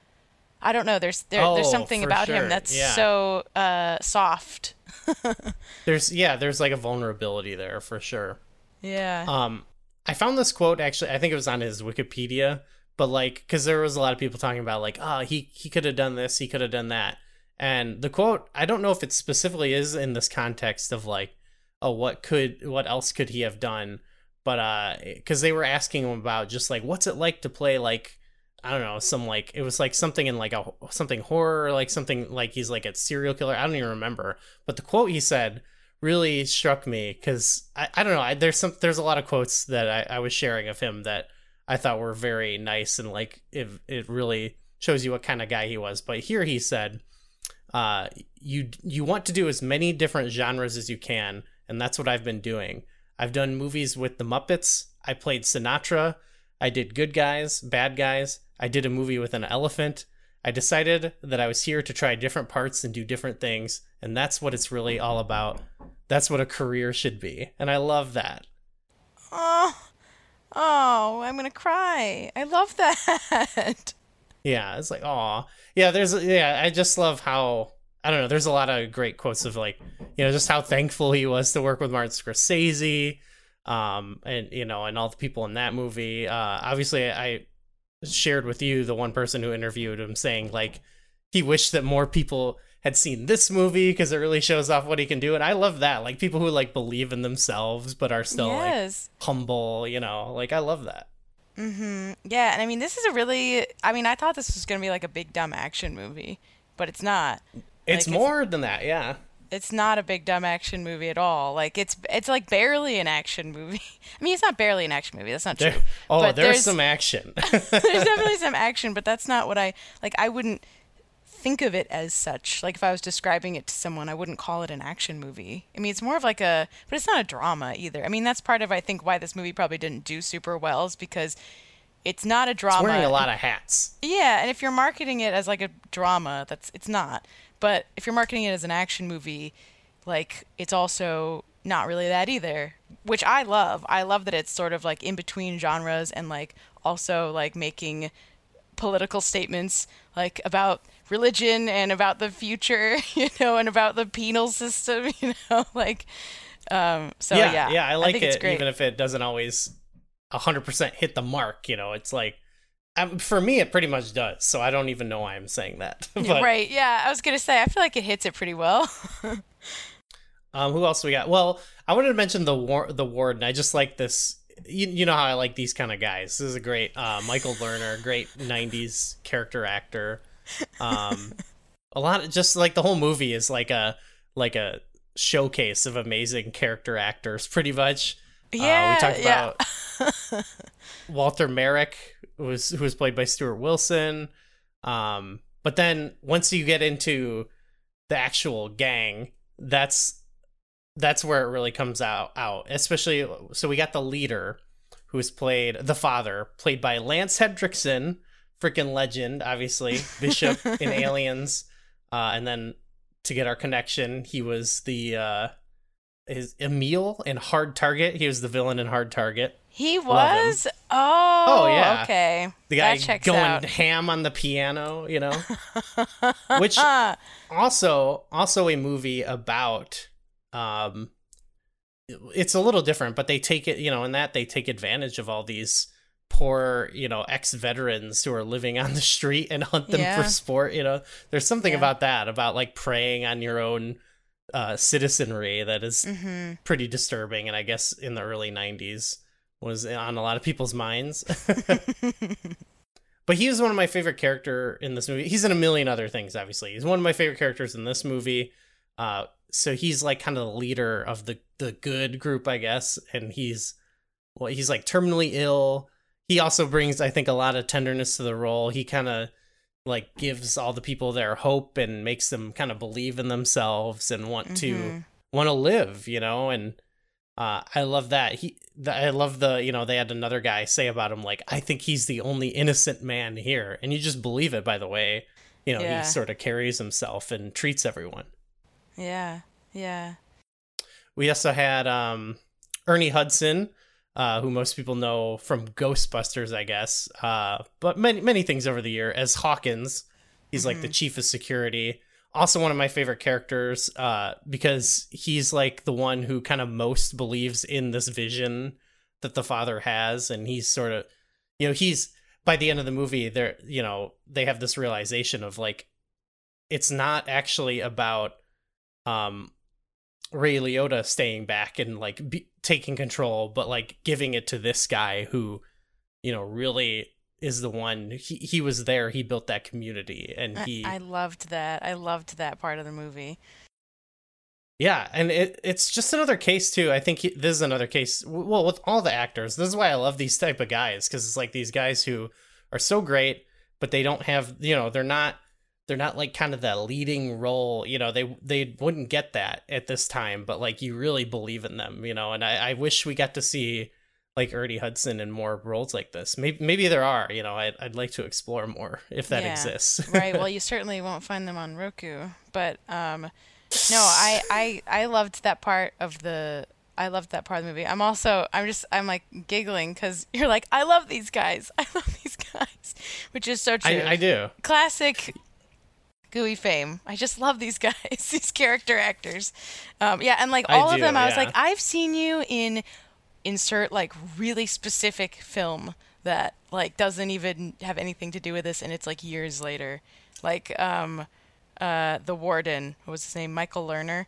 I don't know. There's there, there's Oh, something about sure, him that's yeah. so uh, soft. there's yeah there's like a vulnerability there for sure Yeah. um i found this quote actually i think it was on his wikipedia but like because there was a lot of people talking about like oh he he could have done this he could have done that and the quote i don't know if it specifically is in this context of like oh what could what else could he have done but uh because they were asking him about just like what's it like to play like i don't know some like it was like something in like a something horror like something like he's like a serial killer i don't even remember but the quote he said really struck me because I, I don't know I, there's some there's a lot of quotes that I, I was sharing of him that I thought were very nice and like it it really shows you what kind of guy he was. But here he said, uh, "You you want to do as many different genres as you can, and that's what I've been doing. I've done movies with the Muppets. I played Sinatra. I did good guys, bad guys. I did a movie with an elephant." I decided that I was here to try different parts and do different things, and that's what it's really all about. That's what a career should be. And I love that. Oh, oh, I'm gonna cry. I love that. Yeah, it's like, oh, Yeah, there's, yeah, I just love how, I don't know, there's a lot of great quotes of like, you know, just how thankful he was to work with Martin Scorsese, um, and, you know, and all the people in that movie. Uh, obviously, I shared with you the one person who interviewed him saying, like, he wished that more people had seen this movie because it really shows off what he can do. And I love that. Like, people who, like, believe in themselves but are still, like, yes. humble, you know, like, I love that. mm-hmm Yeah, and I mean, this is a really. I mean, I thought this was gonna be like a big dumb action movie, but it's not. It's Like, more than that, yeah. It's not a big dumb action movie at all. Like it's it's like barely an action movie. I mean, it's not barely an action movie. That's not true. Oh, But there's, some action. there's definitely some action, but that's not what I like. I wouldn't think of it as such. Like if I was describing it to someone, I wouldn't call it an action movie. I mean, it's more of like a, but it's not a drama either. I mean, that's part of I think why this movie probably didn't do super well is because it's not a drama. Wearing a lot of hats. Yeah, and if you're marketing it as like a drama, that's it's not. But if you're marketing it as an action movie, like it's also not really that either, which I love. I love that it's sort of like in between genres and like also like making political statements like about religion and about the future, you know, and about the penal system, you know, like um so yeah, yeah. yeah, I like it's it, even if it doesn't always 100% hit the mark. You know, it's like, um, for me, it pretty much does. So I don't even know why I'm saying that. but right. Yeah, I was going to say I feel like it hits it pretty well. um, who else we got? Well, I wanted to mention the war- the warden. I just like this. You, you know how I like these kind of guys. This is a great uh, Michael Lerner, great '90s character actor. Um, a lot of just like the whole movie is like a like a showcase of amazing character actors, pretty much. Yeah, uh, we talked yeah. about Walter Marek, was who was played by Stuart Wilson. Um, but then once you get into the actual gang, that's that's where it really comes out out. Especially so we got the leader, who's played the father, played by Lance Henriksen, freaking legend, obviously Bishop in Aliens, uh, and then to get our connection, he was the uh, his Emil in Hard Target. He was the villain in Hard Target. He was? Oh, Oh, yeah. okay. The guy going out. ham on the piano, you know. Which also also a movie about um it's a little different, but they take it, you know, in that they take advantage of all these poor, you know, ex-veterans who are living on the street and hunt them Yeah. for sport, you know. There's something Yeah. about that about like preying on your own uh citizenry that is hmm pretty disturbing and I guess in the early 90s was on a lot of people's minds. but he was one of my favorite character in this movie. He's in a million other things obviously. He's one of my favorite characters in this movie. Uh so he's like kind of the leader of the the good group, I guess, and he's well he's like terminally ill. He also brings I think a lot of tenderness to the role. He kind of like gives all the people their hope and makes them kind of believe in themselves and want to Mhm. want to live, you know, and uh, I love that. He, the, I love the, you know, they had another guy say about him, like, I think he's the only innocent man here, and you just believe it by the way, you know, Yeah. he sort of carries himself and treats everyone. Yeah, yeah. We also had um, Ernie Hudson, uh, who most people know from Ghostbusters, I guess, uh, but many many things over the year as Hawkins. He's like the chief of security. Also, one of my favorite characters uh, because he's like the one who kind of most believes in this vision that the father has, and he's sort of, you know, he's by the end of the movie, they're you know they have this realization of like, it's not actually about um Ray Liotta staying back and like be, taking control, but like giving it to this guy who, you know, really is the one. He he was there. He built that community, and he I, loved that. I loved that part of the movie. yeah, and it it's just another case too. I think he, this is another case. Well, with all the actors, this is why I love these type of guys because it's like these guys who are so great, but they don't have you know they're not they're not like kind of the leading role. You know they they wouldn't get that at this time, but like you really believe in them. You know, and I, I wish we got to see like Ernie Hudson in more roles like this. Maybe maybe there are. You know, I'd I'd like to explore more if that Yeah. exists. right. Well, you certainly won't find them on Roku, but um, no, I, I I loved that part of the. I loved that part of the movie. I'm also I'm just I'm like giggling because you're like I love these guys. I love these guys, which is so true. I, I do. classic gooey fame. I just love these guys, these character actors. Um, yeah, and like all of do, them, I was like, I've seen you in insert like really specific film that like doesn't even have anything to do with this, and it's like years later. Like um, uh, the warden, what was his name? Michael Lerner.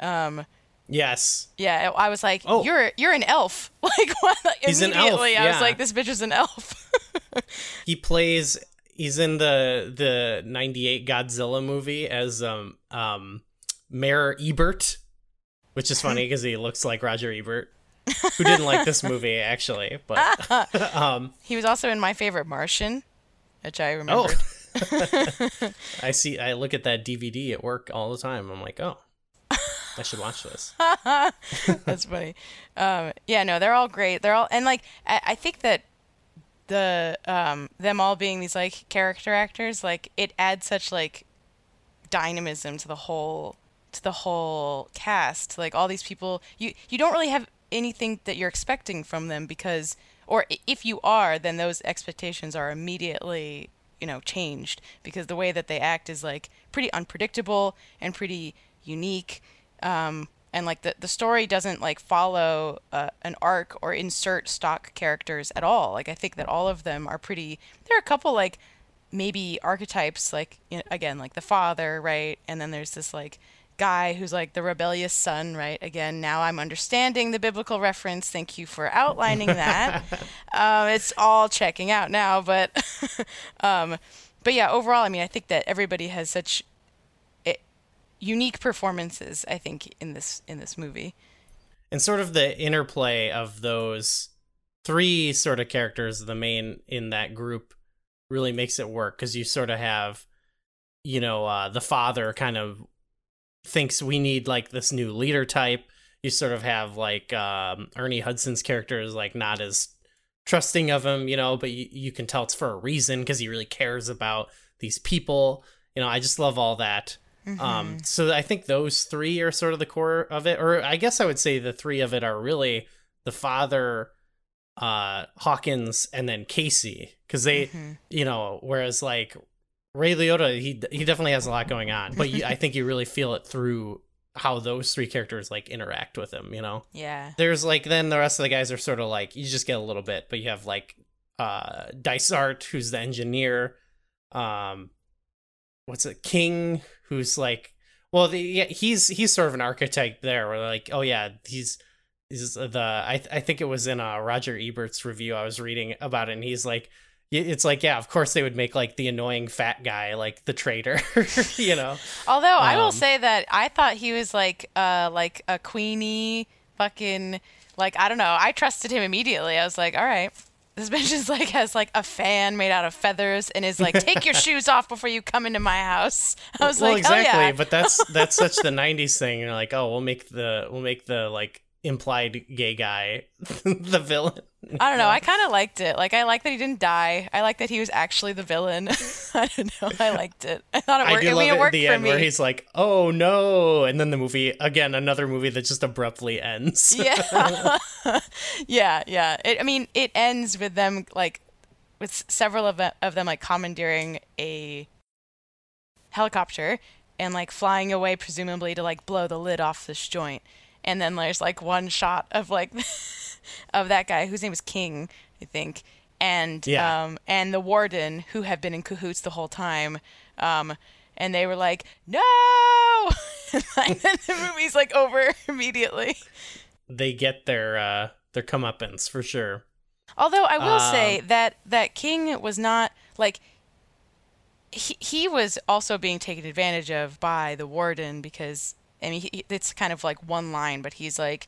Um, Yes. Yeah, I was like, Oh. "You're you're an elf!" Like what? He's an elf, immediately, I was like, "This bitch is an elf." He plays he's in the the 98 Godzilla movie as um um Mayor Ebert, which is funny because he looks like Roger Ebert. Who didn't like this movie actually, but um he was also in my favorite Martian, which I oh. I see I look at that DVD at work all the time. I'm like, "Oh, I should watch this." That's funny. Um, yeah, no, they're all great. They're all and like I, I think that the um, them all being these like character actors, like it adds such like dynamism to the whole to the whole cast. Like all these people, you you don't really have anything that you're expecting from them because, or if you are, then those expectations are immediately you know changed because the way that they act is like pretty unpredictable and pretty unique. Um, and like the, the story doesn't like follow uh, an arc or insert stock characters at all. Like i think that all of them are pretty there are a couple like maybe archetypes like you know, again like the father right? And then there's this like guy who's like the rebellious son right? Again now i'm understanding the biblical reference. Thank you for outlining that. Um, it's all checking out now but um, but yeah overall i mean i think that everybody has such unique performances i think in this in this movie. And sort of the interplay of those three sort of characters the main in that group really makes it work because you sort of have you know uh the father kind of thinks we need like this new leader type. You sort of have like um ernie hudson's character is like not as trusting of him you know but you, you can tell it's for a reason because he really cares about these people. You know i just love all that um so i think those three are sort of the core of it or i guess i would say the three of it are really the father uh hawkins and then casey because they you know whereas like ray liotta he he definitely has a lot going on but you, i think you really feel it through how those three characters like interact with him you know? Yeah. There's like then the rest of the guys are sort of like you just get a little bit but you have like uh dysart who's the engineer um what's it king who's like well the, yeah, he's he's sort of an archetype there where like oh yeah he's he's the i i think it was in uh roger ebert's review i was reading about it and he's like it's like yeah of course they would make like the annoying fat guy like the traitor you know? Although i will Um, say that i thought he was like uh like a queenie fucking like i don't know i trusted him immediately. I was like all right this bitch is like has like a fan made out of feathers and is like take your shoes off before you come into my house. I was well like exactly oh yeah. but that's that's such the 90s thing. You're like oh we'll make the we'll make the like implied gay guy the villain I don't know. I kind of liked it. Like, I like that he didn't die. I like that he was actually the villain. I don't know. I liked it. I thought it I worked. do I love mean, it it at worked the for end me. where he's like, "Oh no!" and then the movie again, another movie that just abruptly ends. yeah, yeah, yeah. It, I mean, it ends with them like with several of of them like commandeering a helicopter and like flying away, presumably to like blow the lid off this joint. And then there's like one shot of like of that guy whose name is King, I think, and Yeah. um and the warden who have been in cahoots the whole time. Um, and they were like, no, and then the movie's like over immediately. they get their uh their comeuppance for sure. Although I will Um, say that that King was not like he he was also being taken advantage of by the warden because I mean he, it's kind of like one line, but he's like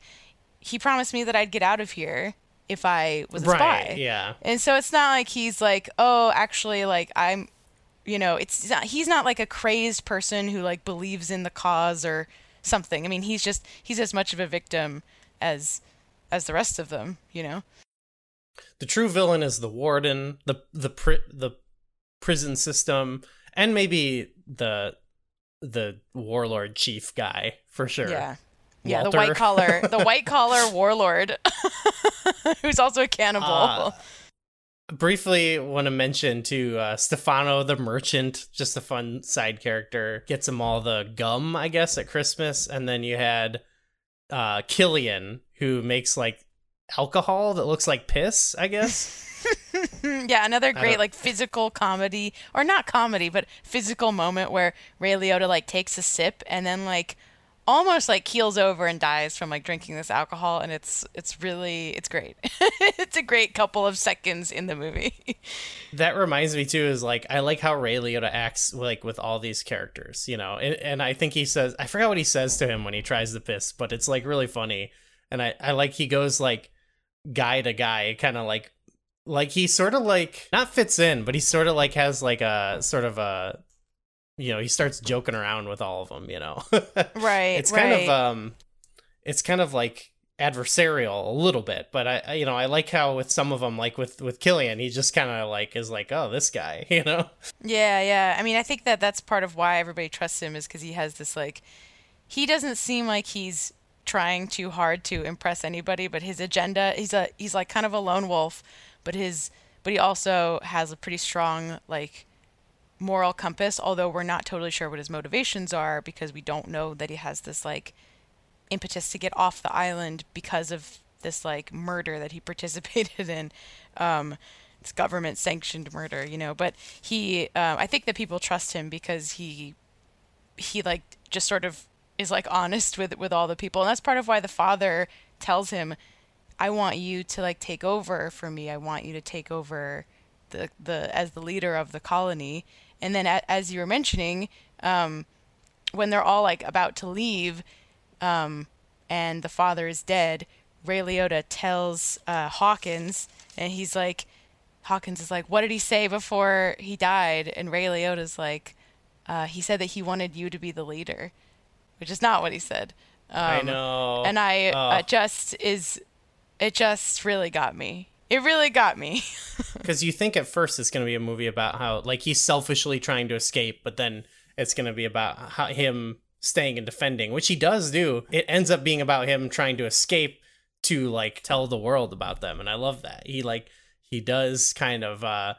he promised me that I'd get out of here if I was a right? spy. Yeah. And so it's not like he's like, oh, actually, like I'm, you know, it's not, he's not like a crazed person who like believes in the cause or something. I mean, he's just he's as much of a victim as as the rest of them, you know. The true villain is the warden, the the pri- the prison system, and maybe the the warlord chief guy for sure. Yeah. Yeah, the white collar, the white collar warlord, who's also a cannibal. Uh, briefly want to mention to uh, Stefano the merchant, just a fun side character, gets them all the gum, I guess, at Christmas, and then you had uh, Killian who makes like alcohol that looks like piss, I guess. yeah, another great like physical comedy, or not comedy, but physical moment where Ray Liotta like takes a sip and then like almost like keels over and dies from like drinking this alcohol and it's it's really it's great. It's a great couple of seconds in the movie. That reminds me too is like i like how ray liotta acts like with all these characters you know? And, and i think he says i forgot what he says to him when he tries to piss but it's like really funny. And i i like he goes like guy to guy kind of like like he sort of like not fits in but he sort of like has like a sort of a you know he starts joking around with all of them you know. Right it's kind right. of um it's kind of like adversarial a little bit but I, I you know i like how with some of them like with with killian he just kind of like is like oh this guy you know? Yeah yeah. I mean i think that that's part of why everybody trusts him is because he has this like he doesn't seem like he's trying too hard to impress anybody but his agenda he's a he's like kind of a lone wolf but his but he also has a pretty strong like moral compass, although we're not totally sure what his motivations are because we don't know that he has this like impetus to get off the island because of this like murder that he participated in. Um, it's government sanctioned murder, you know. But he, uh, I think that people trust him because he, he like just sort of is like honest with with all the people, and that's part of why the father tells him, "I want you to like take over for me. I want you to take over." The, the as the leader of the colony and then as you were mentioning, um, when they're all like about to leave, um, and the father is dead, Ray Liotta tells uh, Hawkins, and he's like, Hawkins is like, "What did he say before he died?" And Ray Liotta's like, uh, "He said that he wanted you to be the leader," which is not what he said. Um, I know. And I uh, just is, it just really got me. It really got me. Because you think at first it's going to be a movie about how, like, he's selfishly trying to escape, but then it's going to be about how, him staying and defending, which he does do. It ends up being about him trying to escape to, like, tell the world about them. And I love that. He, like, he does kind of uh,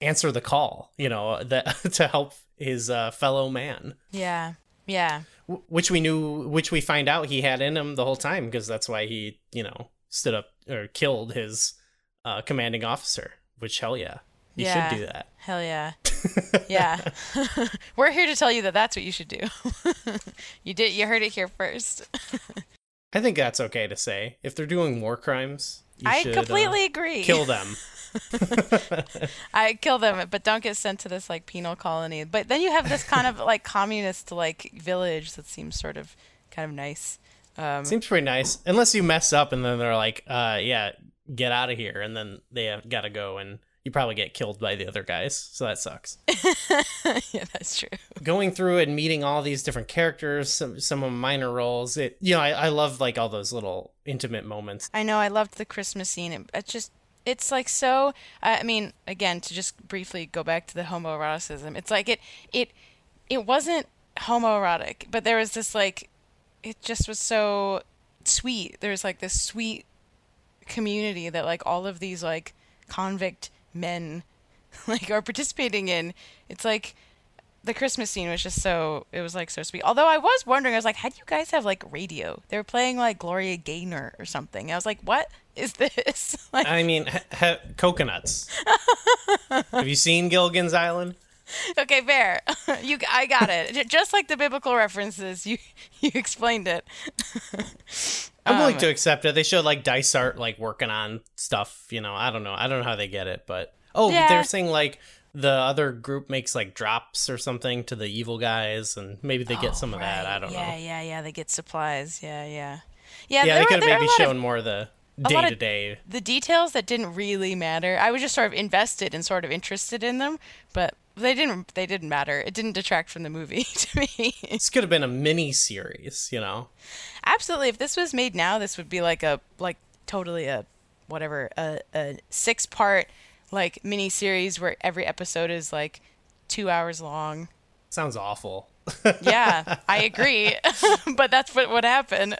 answer the call, you know, that to help his uh, fellow man. Yeah. Yeah. W- which we knew, which we find out he had in him the whole time, because that's why he, you know, stood up or killed his uh, commanding officer. Which hell yeah, you yeah, should do that. Hell yeah, yeah. We're here to tell you that that's what you should do. you did. You heard it here first. I think that's okay to say. If they're doing war crimes, I should, completely uh, agree. Kill them. I kill them, but don't get sent to this like penal colony. But then you have this kind of like communist like village that seems sort of kind of nice. Um, Seems pretty nice, unless you mess up and then they're like, uh, "Yeah, get out of here, and then they have got to go and you probably get killed by the other guys. So that sucks. yeah, that's true. Going through and meeting all these different characters, some some of minor roles. It you know I, I love like all those little intimate moments. I know I loved the Christmas scene. It, it just it's like so. I mean, again, to just briefly go back to the homoeroticism, it's like it it it wasn't homoerotic, but there was this like it just was so sweet. There's like this sweet community that like all of these like convict men like are participating in. It's like the Christmas scene was just so it was like so sweet. Although I was wondering, I was like, how do you guys have like radio? They were playing like Gloria Gaynor or something. I was like, what is this? like, I mean, ha- ha- coconuts. have you seen Gilligan's Island? Okay, fair. you, I got it. Just like the biblical references, you you explained it. I'm um, willing to accept it. They showed like Dysart like working on stuff. You know, I don't know. I don't know how they get it, but oh, yeah. they're saying like the other group makes like drops or something to the evil guys, and maybe they get oh, some right. of that. I don't yeah, know. Yeah, yeah, yeah. They get supplies. Yeah, yeah, yeah. Yeah, they could have maybe shown of, more of the day to day. The details that didn't really matter. I was just sort of invested and sort of interested in them, but they didn't. They didn't matter. It didn't detract from the movie to me. this could have been a mini series, you know. Absolutely. If this was made now, this would be like a like totally a whatever a, a six part like mini series where every episode is like two hours long. Sounds awful. yeah, I agree. but that's what would happen.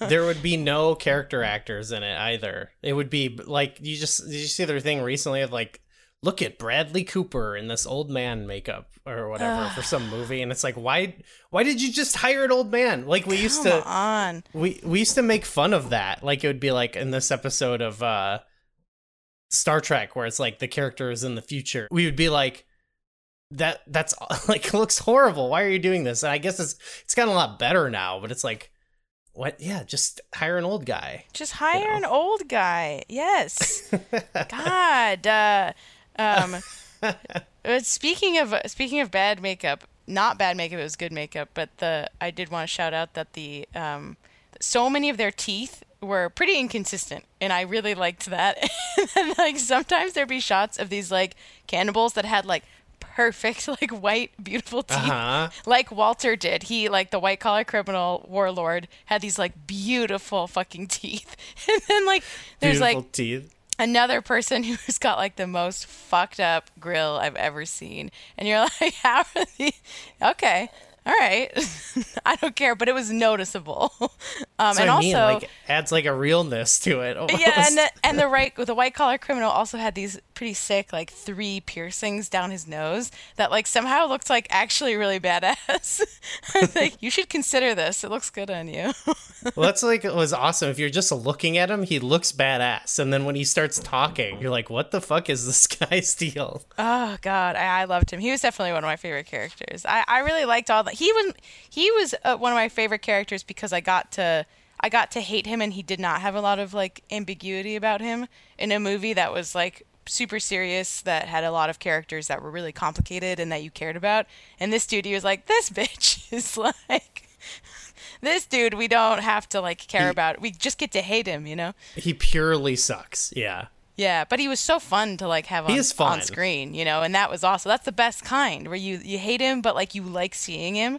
there would be no character actors in it either. It would be like you just did you see their thing recently of like look at Bradley Cooper in this old man makeup or whatever for some movie and it's like why why did you just hire an old man like we used to on. we we used to make fun of that like it would be like in this episode of uh Star Trek where it's like the character is in the future we would be like that that's like looks horrible. Why are you doing this? And I guess it's it's gotten a lot better now, but it's like what? Yeah, just hire an old guy. Just hire know. an old guy. Yes. God. Uh, um, but speaking of speaking of bad makeup, not bad makeup. It was good makeup, but the I did want to shout out that the um, so many of their teeth were pretty inconsistent, and I really liked that. and like sometimes there'd be shots of these like cannibals that had like perfect like white beautiful teeth Uh-huh. like Walter did. He like the white collar criminal warlord had these like beautiful fucking teeth. And then like there's Beautiful like teeth. Another person who's got like the most fucked up grill I've ever seen. And you're like, how are these? Okay. All right. I don't care, but it was noticeable. Um, and I also, mean. Like adds like a realness to it. Almost. yeah, and the, and the right the white collar criminal also had these pretty sick like three piercings down his nose that like somehow looked like actually really badass. I was like, you should consider this. It looks good on you. well, that's like it was awesome. If you're just looking at him, he looks badass, and then when he starts talking, you're like, "What the fuck is this guy's deal?" Oh God, I, I loved him. He was definitely one of my favorite characters. I, I really liked all He was he was uh, one of my favorite characters because I got to I got to hate him, and he did not have a lot of like ambiguity about him in a movie that was like super serious that had a lot of characters that were really complicated and that you cared about. And this dude, he was like, this bitch is like. This dude, we don't have to like care He- about. We just get to hate him, you know. He purely sucks. Yeah. Yeah, but he was so fun to like have on, on screen, you know, and that was awesome. That's the best kind where you you hate him, but like you like seeing him.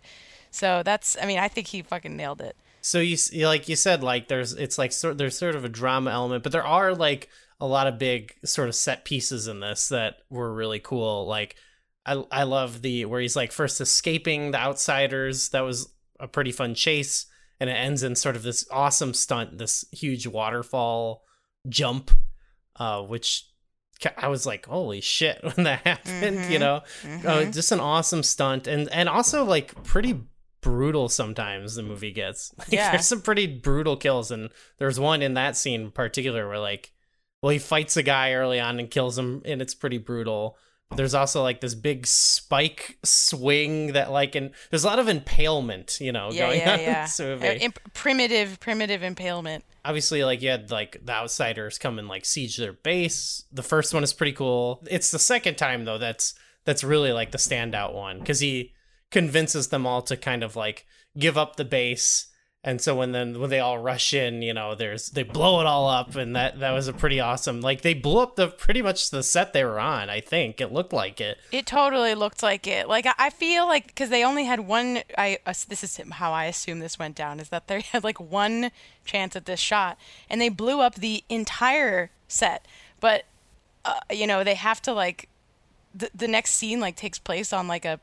So that's, I mean, I think he fucking nailed it. So you like you said, like there's it's like sort there's sort of a drama element, but there are like a lot of big sort of set pieces in this that were really cool. Like I I love the where he's like first escaping the outsiders. That was a pretty fun chase, and it ends in sort of this awesome stunt, this huge waterfall jump, uh, which I was like, holy shit when that happened, you Mhm. know. Mhm. Uh, just an awesome stunt, and and also like pretty brutal sometimes the movie gets. Like, Yeah. there's some pretty brutal kills, and there's one in that scene in particular where like, well, he fights a guy early on and kills him, and it's pretty brutal. But there's also like this big spike swing that like, and there's a lot of impalement, you know, yeah, going yeah, on in yeah. this movie. Uh, imp- primitive, primitive impalement. Obviously, like you had like the outsiders come and like siege their base. The first one is pretty cool. It's the second time though that's that's really like the standout one because he convinces them all to kind of like give up the base. And so when then when they all rush in, you know, there's they blow it all up, and that that was a pretty awesome. Like they blew up the pretty much the set they were on. I think it looked like it. It totally looked like it. Like I- feel like because they only had one. I uh, this is how I assume this went down is that they had like one chance at this shot, and they blew up the entire set. But uh, you know they have to like the the next scene like takes place on like a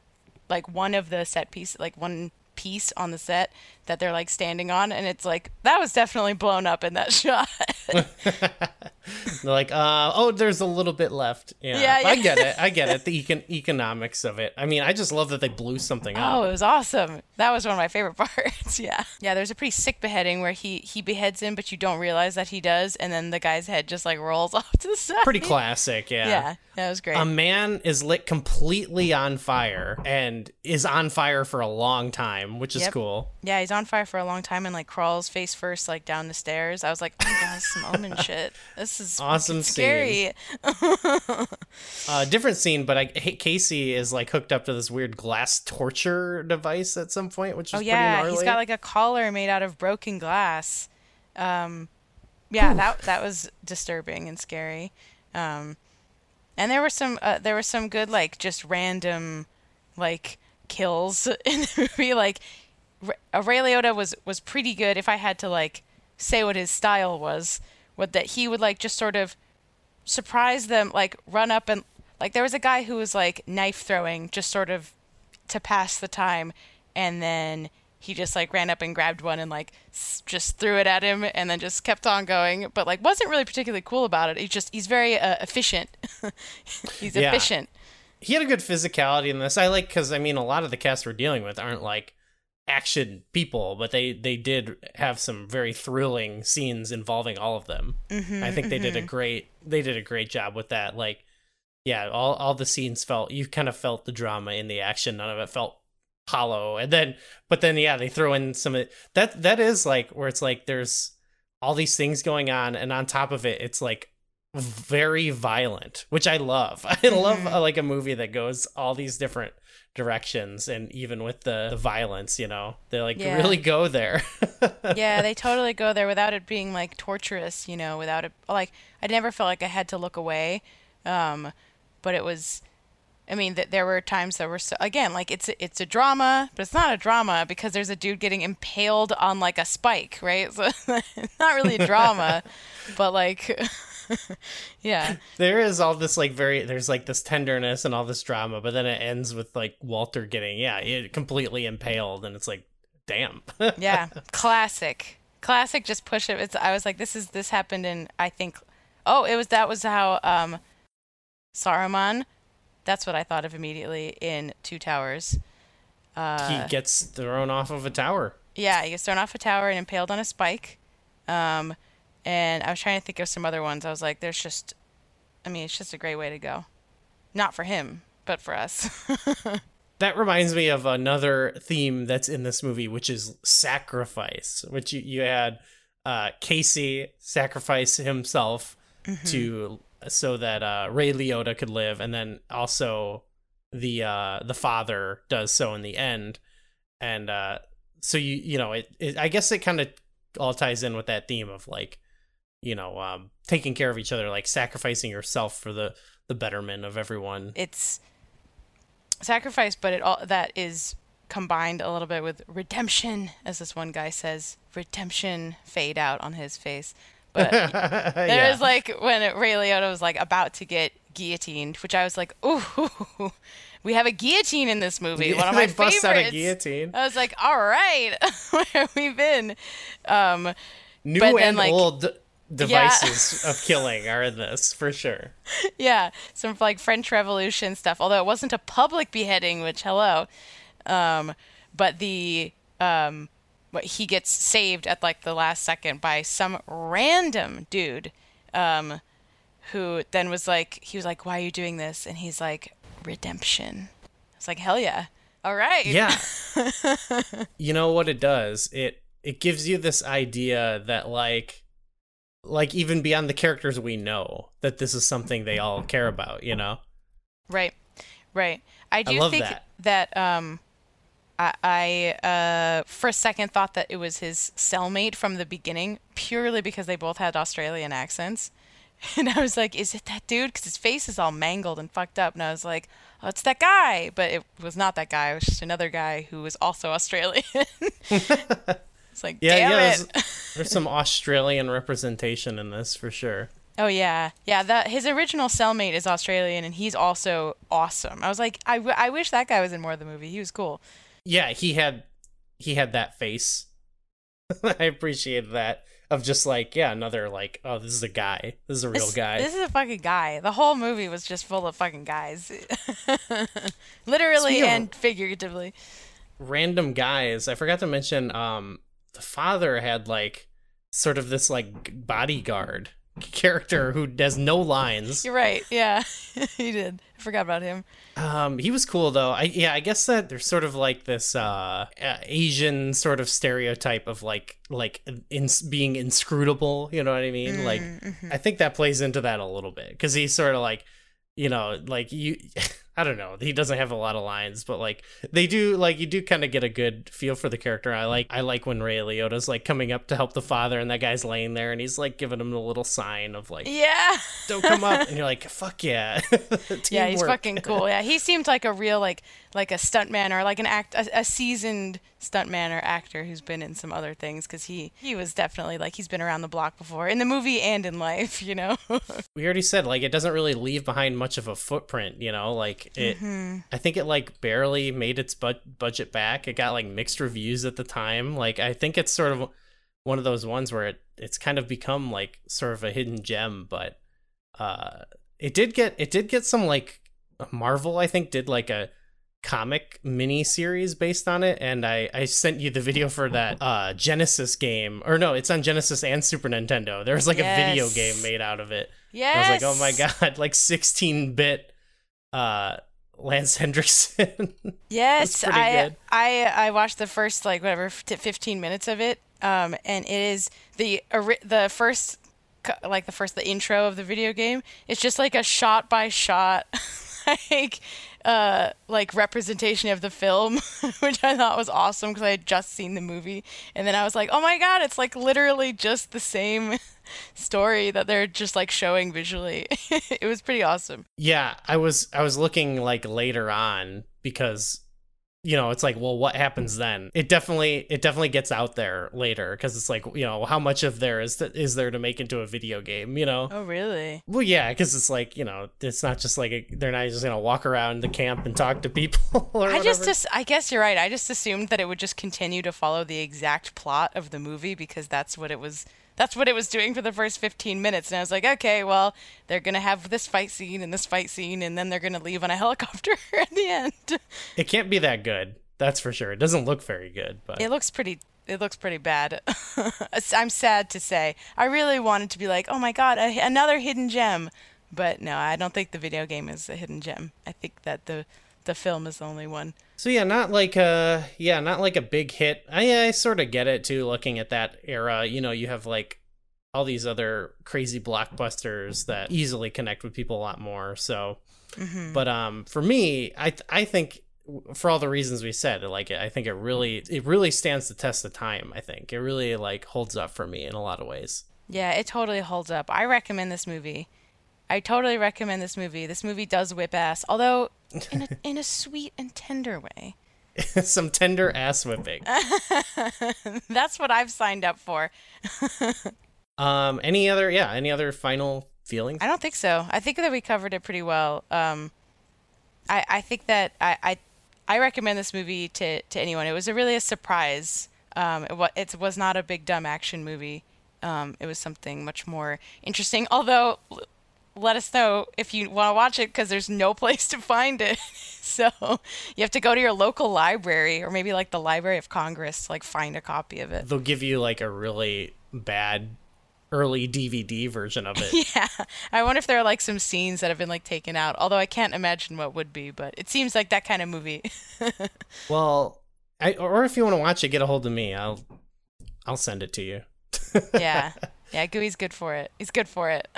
like one of the set pieces like one piece on the set that they're like standing on and it's like that was definitely blown up in that shot They're like, uh, oh, there's a little bit left. Yeah, Yeah, I get it. I get it. The econ- economics of it. I mean, I just love that they blew something up. Oh, it was awesome. That was one of my favorite parts. yeah. Yeah, there's a pretty sick beheading where he he beheads him but you don't realize that he does and then the guy's head just like rolls off to the side. Pretty classic, yeah. Yeah, that was great. A man is lit completely on fire and is on fire for a long time, which is Yep. cool. yeah, he's on fire for a long time and like crawls face first like down the stairs. I was like, "Oh my god, some omen shit. This is Awesome scary." Uh, different scene, but I Casey is like hooked up to this weird glass torture device at some point, which is Oh pretty yeah, he's got like a collar made out of broken glass. Um, yeah, that that was disturbing and scary. Um, and there were some uh, there were some good like just random like kills in the movie. Like Ra- Ray Liotta was was pretty good. If I had to like say what his style was, what that he would like just sort of surprise them, like run up and like there was a guy who was like knife throwing, just sort of to pass the time, and then he just like ran up and grabbed one and like s- just threw it at him, and then just kept on going, but like wasn't really particularly cool about it. He's just he's very uh, efficient. he's Yeah. efficient. he had a good physicality in this. I like because I mean a lot of the cast we're dealing with aren't like action people, but they they did have some very thrilling scenes involving all of them. Mm-hmm, I think they did a great they did a great job with that. Like yeah, all all the scenes felt you kind of felt the drama in the action. None of it felt hollow. And then, but then yeah, they throw in some of that. That is like where it's like there's all these things going on, and on top of it, it's like very violent, which I love. I love Mhm. uh, like a movie that goes all these different directions, and even with the, the violence, you know, they like Yeah. really go there. yeah, they totally go there without it being like torturous, you know, without it like I never felt like I had to look away. Um but it was I mean, th- there were times that were so again, like it's a, it's a drama, but it's not a drama because there's a dude getting impaled on like a spike, right? So not really a drama, but like yeah. there is all this like very there's like this tenderness and all this drama, but then it ends with like Walter getting yeah, it completely impaled, and it's like, damn. Yeah, classic. Classic just push it. It's I was like this is this happened in I think oh, it was that was how um Saruman that's what I thought of immediately in Two Towers. Uh he gets thrown off of a tower. yeah, he gets thrown off a tower and impaled on a spike. Um and I was trying to think of some other ones. I was like there's just I mean, it's just a great way to go. Not for him, but for us. That reminds me of another theme that's in this movie, which is sacrifice. Which you, you had uh, Casey sacrifice himself to so that uh, Ray Liotta could live, and then also the uh, the father does so in the end. And uh, so you you know it, it I guess it kind of all ties in with that theme of like you know um, taking care of each other, like sacrificing yourself for the the betterment of everyone. it's sacrifice, but it all that is combined a little bit with redemption, as this one guy says. Redemption fade out on his face, but there yeah. was like when Ray Liotta was like about to get guillotined, which I was like, ooh, we have a guillotine in this movie. One of my they favorites. out a guillotine. I was like, all right, where have we been? Um, New and like- old devices of killing are in this for sure. yeah, some like French Revolution stuff. Although it wasn't a public beheading, which hello, um, but the um, but he gets saved at like the last second by some random dude, um, who then was like, he was like, "Why are you doing this?" And he's like, "Redemption." It's like hell yeah, all right, Yeah. you know what it does? It it gives you this idea that like like even beyond the characters we know that this is something they all care about, you know? Right, right. I do love think that. that, um, I, I uh, for a second thought that it was his cellmate from the beginning, purely because they both had Australian accents. And I was like, "Is it that dude?" Because his face is all mangled and fucked up. And I was like, "Oh, it's that guy." But it was not that guy. It was just another guy who was also Australian. it's like, Yeah, damn yeah. it. There's, there's some Australian representation in this for sure. Oh yeah, yeah. That his original cellmate is Australian, and he's also awesome. I was like, I, w- I wish that guy was in more of the movie. He was cool. Yeah, he had he had that face. I appreciated that of just like yeah, another like oh this is a guy. This is a real This, guy. this is a fucking guy. The whole movie was just full of fucking guys, literally Speaking and figuratively. random guys. I forgot to mention um the father had like sort of this like bodyguard character who does no lines. You're right. Yeah, he did. I forgot about him. Um he was cool though. I yeah, I guess that there's sort of like this uh Asian sort of stereotype of like like in, being inscrutable, you know what I mean? Like Mm-hmm. I think that plays into that a little bit cuz he's sort of like you know, like you I don't know. He doesn't have a lot of lines, but like they do like you do kind of get a good feel for the character. I like I like when Ray Liotta's like coming up to help the father and that guy's laying there and he's like giving him a little sign of like Yeah. don't come up and you're like fuck yeah. Yeah, he's fucking cool. Yeah, he seemed like a real like like a stuntman or like an act a, a seasoned stuntman or actor who's been in some other things because he he was definitely like he's been around the block before in the movie and in life, you know. we already said like it doesn't really leave behind much of a footprint you know like it i think it like barely made its bu- budget back. It got like mixed reviews at the time. Like i think it's sort of one of those ones where it it's kind of become like sort of a hidden gem but uh it did get it did get some like marvel i think did like a comic mini series based on it and i i sent you the video for that uh genesis game. Or no it's on genesis and super nintendo. There was like a video game made out of it. Yes. I was like, oh my god, like 16 bit uh Lance Henriksen. Yes, I good. I I watched the first like whatever 15 minutes of it. Um, and it is the the first like the first the intro of the video game. It's just like a shot by shot like uh like representation of the film, which I thought was awesome because I had just seen the movie, and then I was like, oh my god, it's like literally just the same story that they're just like showing visually. it was pretty awesome. yeah, I was I was looking like later on because you know, it's like, well, what happens then? It definitely it definitely gets out there later because it's like, you know, how much of there is th- is there to make into a video game, you know? Oh really? Well, yeah, because it's like you know, it's not just like a, they're not just gonna walk around the camp and talk to people. Or I just, whatever. just, I guess you're right. I just assumed that it would just continue to follow the exact plot of the movie because that's what it was. That's what it was doing for the first 15 minutes, and I was like, okay, well, they're gonna have this fight scene and this fight scene, and then they're gonna leave on a helicopter at the end. it can't be that good. That's for sure. It doesn't look very good, but It looks pretty. It looks pretty bad. I'm sad to say. I really wanted to be like, oh my god, a, another hidden gem, but no, I don't think the video game is a hidden gem. I think that the the film is the only one. So yeah, not like a yeah, not like a big hit. I I sort of get it too. Looking at that era, you know, you have like all these other crazy blockbusters that easily connect with people a lot more. So, but um, for me, I I think for all the reasons we said, like I think it really it really stands the test of time. I think it really like holds up for me in a lot of ways. Yeah, it totally holds up. I recommend this movie. I totally recommend this movie. This movie does whip ass, although in a, in a sweet and tender way. Some tender ass whipping. That's what I've signed up for. Um, any other yeah, any other final feelings? I don't think so. I think that we covered it pretty well. Um, I I think that I I, I recommend this movie to, to anyone. It was a really a surprise. Um, it, wa- it was not a big dumb action movie. Um, it was something much more interesting. Although, let us know if you want to watch it because there's no place to find it. so you have to go to your local library or maybe like the Library of Congress to like find a copy of it. They'll give you like a really bad early DVD version of it. Yeah, I wonder if there are like some scenes that have been like taken out. Although I can't imagine what would be, but it seems like that kind of movie. Well, I or if you want to watch it, get a hold of me. I'll I'll send it to you. yeah, yeah, Gooey's good for it. He's good for it.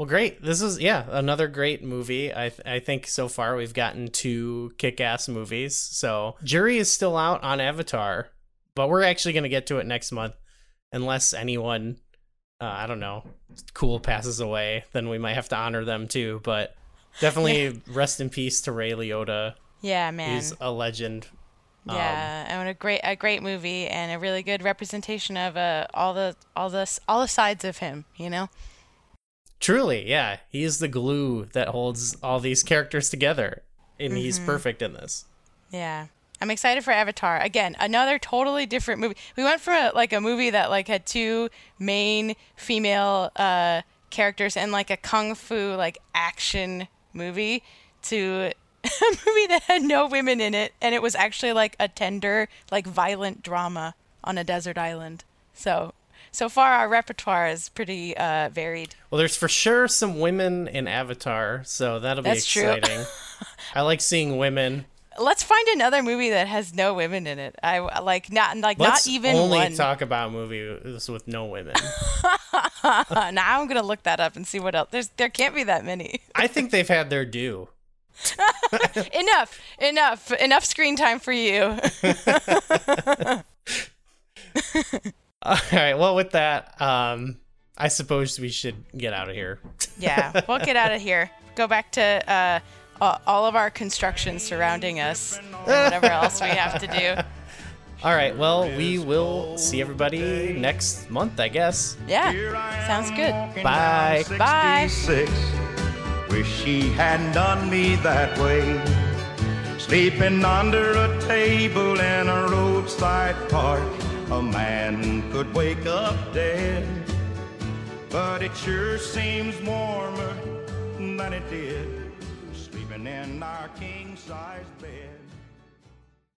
Well, great. This is yeah another great movie. I th- I think so far we've gotten two kick-ass movies. So jury is still out on Avatar, but we're actually gonna get to it next month, unless anyone, uh, I don't know, cool passes away. Then we might have to honor them too. But definitely rest in peace to Ray Liotta. yeah, man. He's a legend. Um, Yeah, and a great a great movie and a really good representation of uh, all the all the all the sides of him. You know. Truly, yeah. He is the glue that holds all these characters together. And he's Mm-hmm. perfect in this. Yeah. I'm excited for Avatar. Again, another totally different movie. We went from a, like a movie that like had two main female uh, characters and like a kung fu like action movie to a movie that had no women in it and it was actually like a tender like violent drama on a desert island. So so far our repertoire is pretty uh, varied. Well, there's for sure some women in Avatar, so that'll be That's true. exciting. I like seeing women. Let's find another movie that has no women in it. I like not like Let's not even only one. talk about movies with no women. Now I'm gonna look that up and see what else. There's there can't be that many. I think they've had their due. enough, enough, enough screen time for you. All right. Well, with that, um, I suppose we should get out of here. yeah, we'll get out of here. Go back to uh, all of our construction surrounding us, and whatever else we have to do. All right. Well, we will see everybody next month, I guess. Yeah, sounds good. Bye. Bye. 66. Wish she hadn't done me that way. Sleeping under a table in a roadside park. A man could wake up dead. But it sure seems warmer than it did. Sleeping in our king size.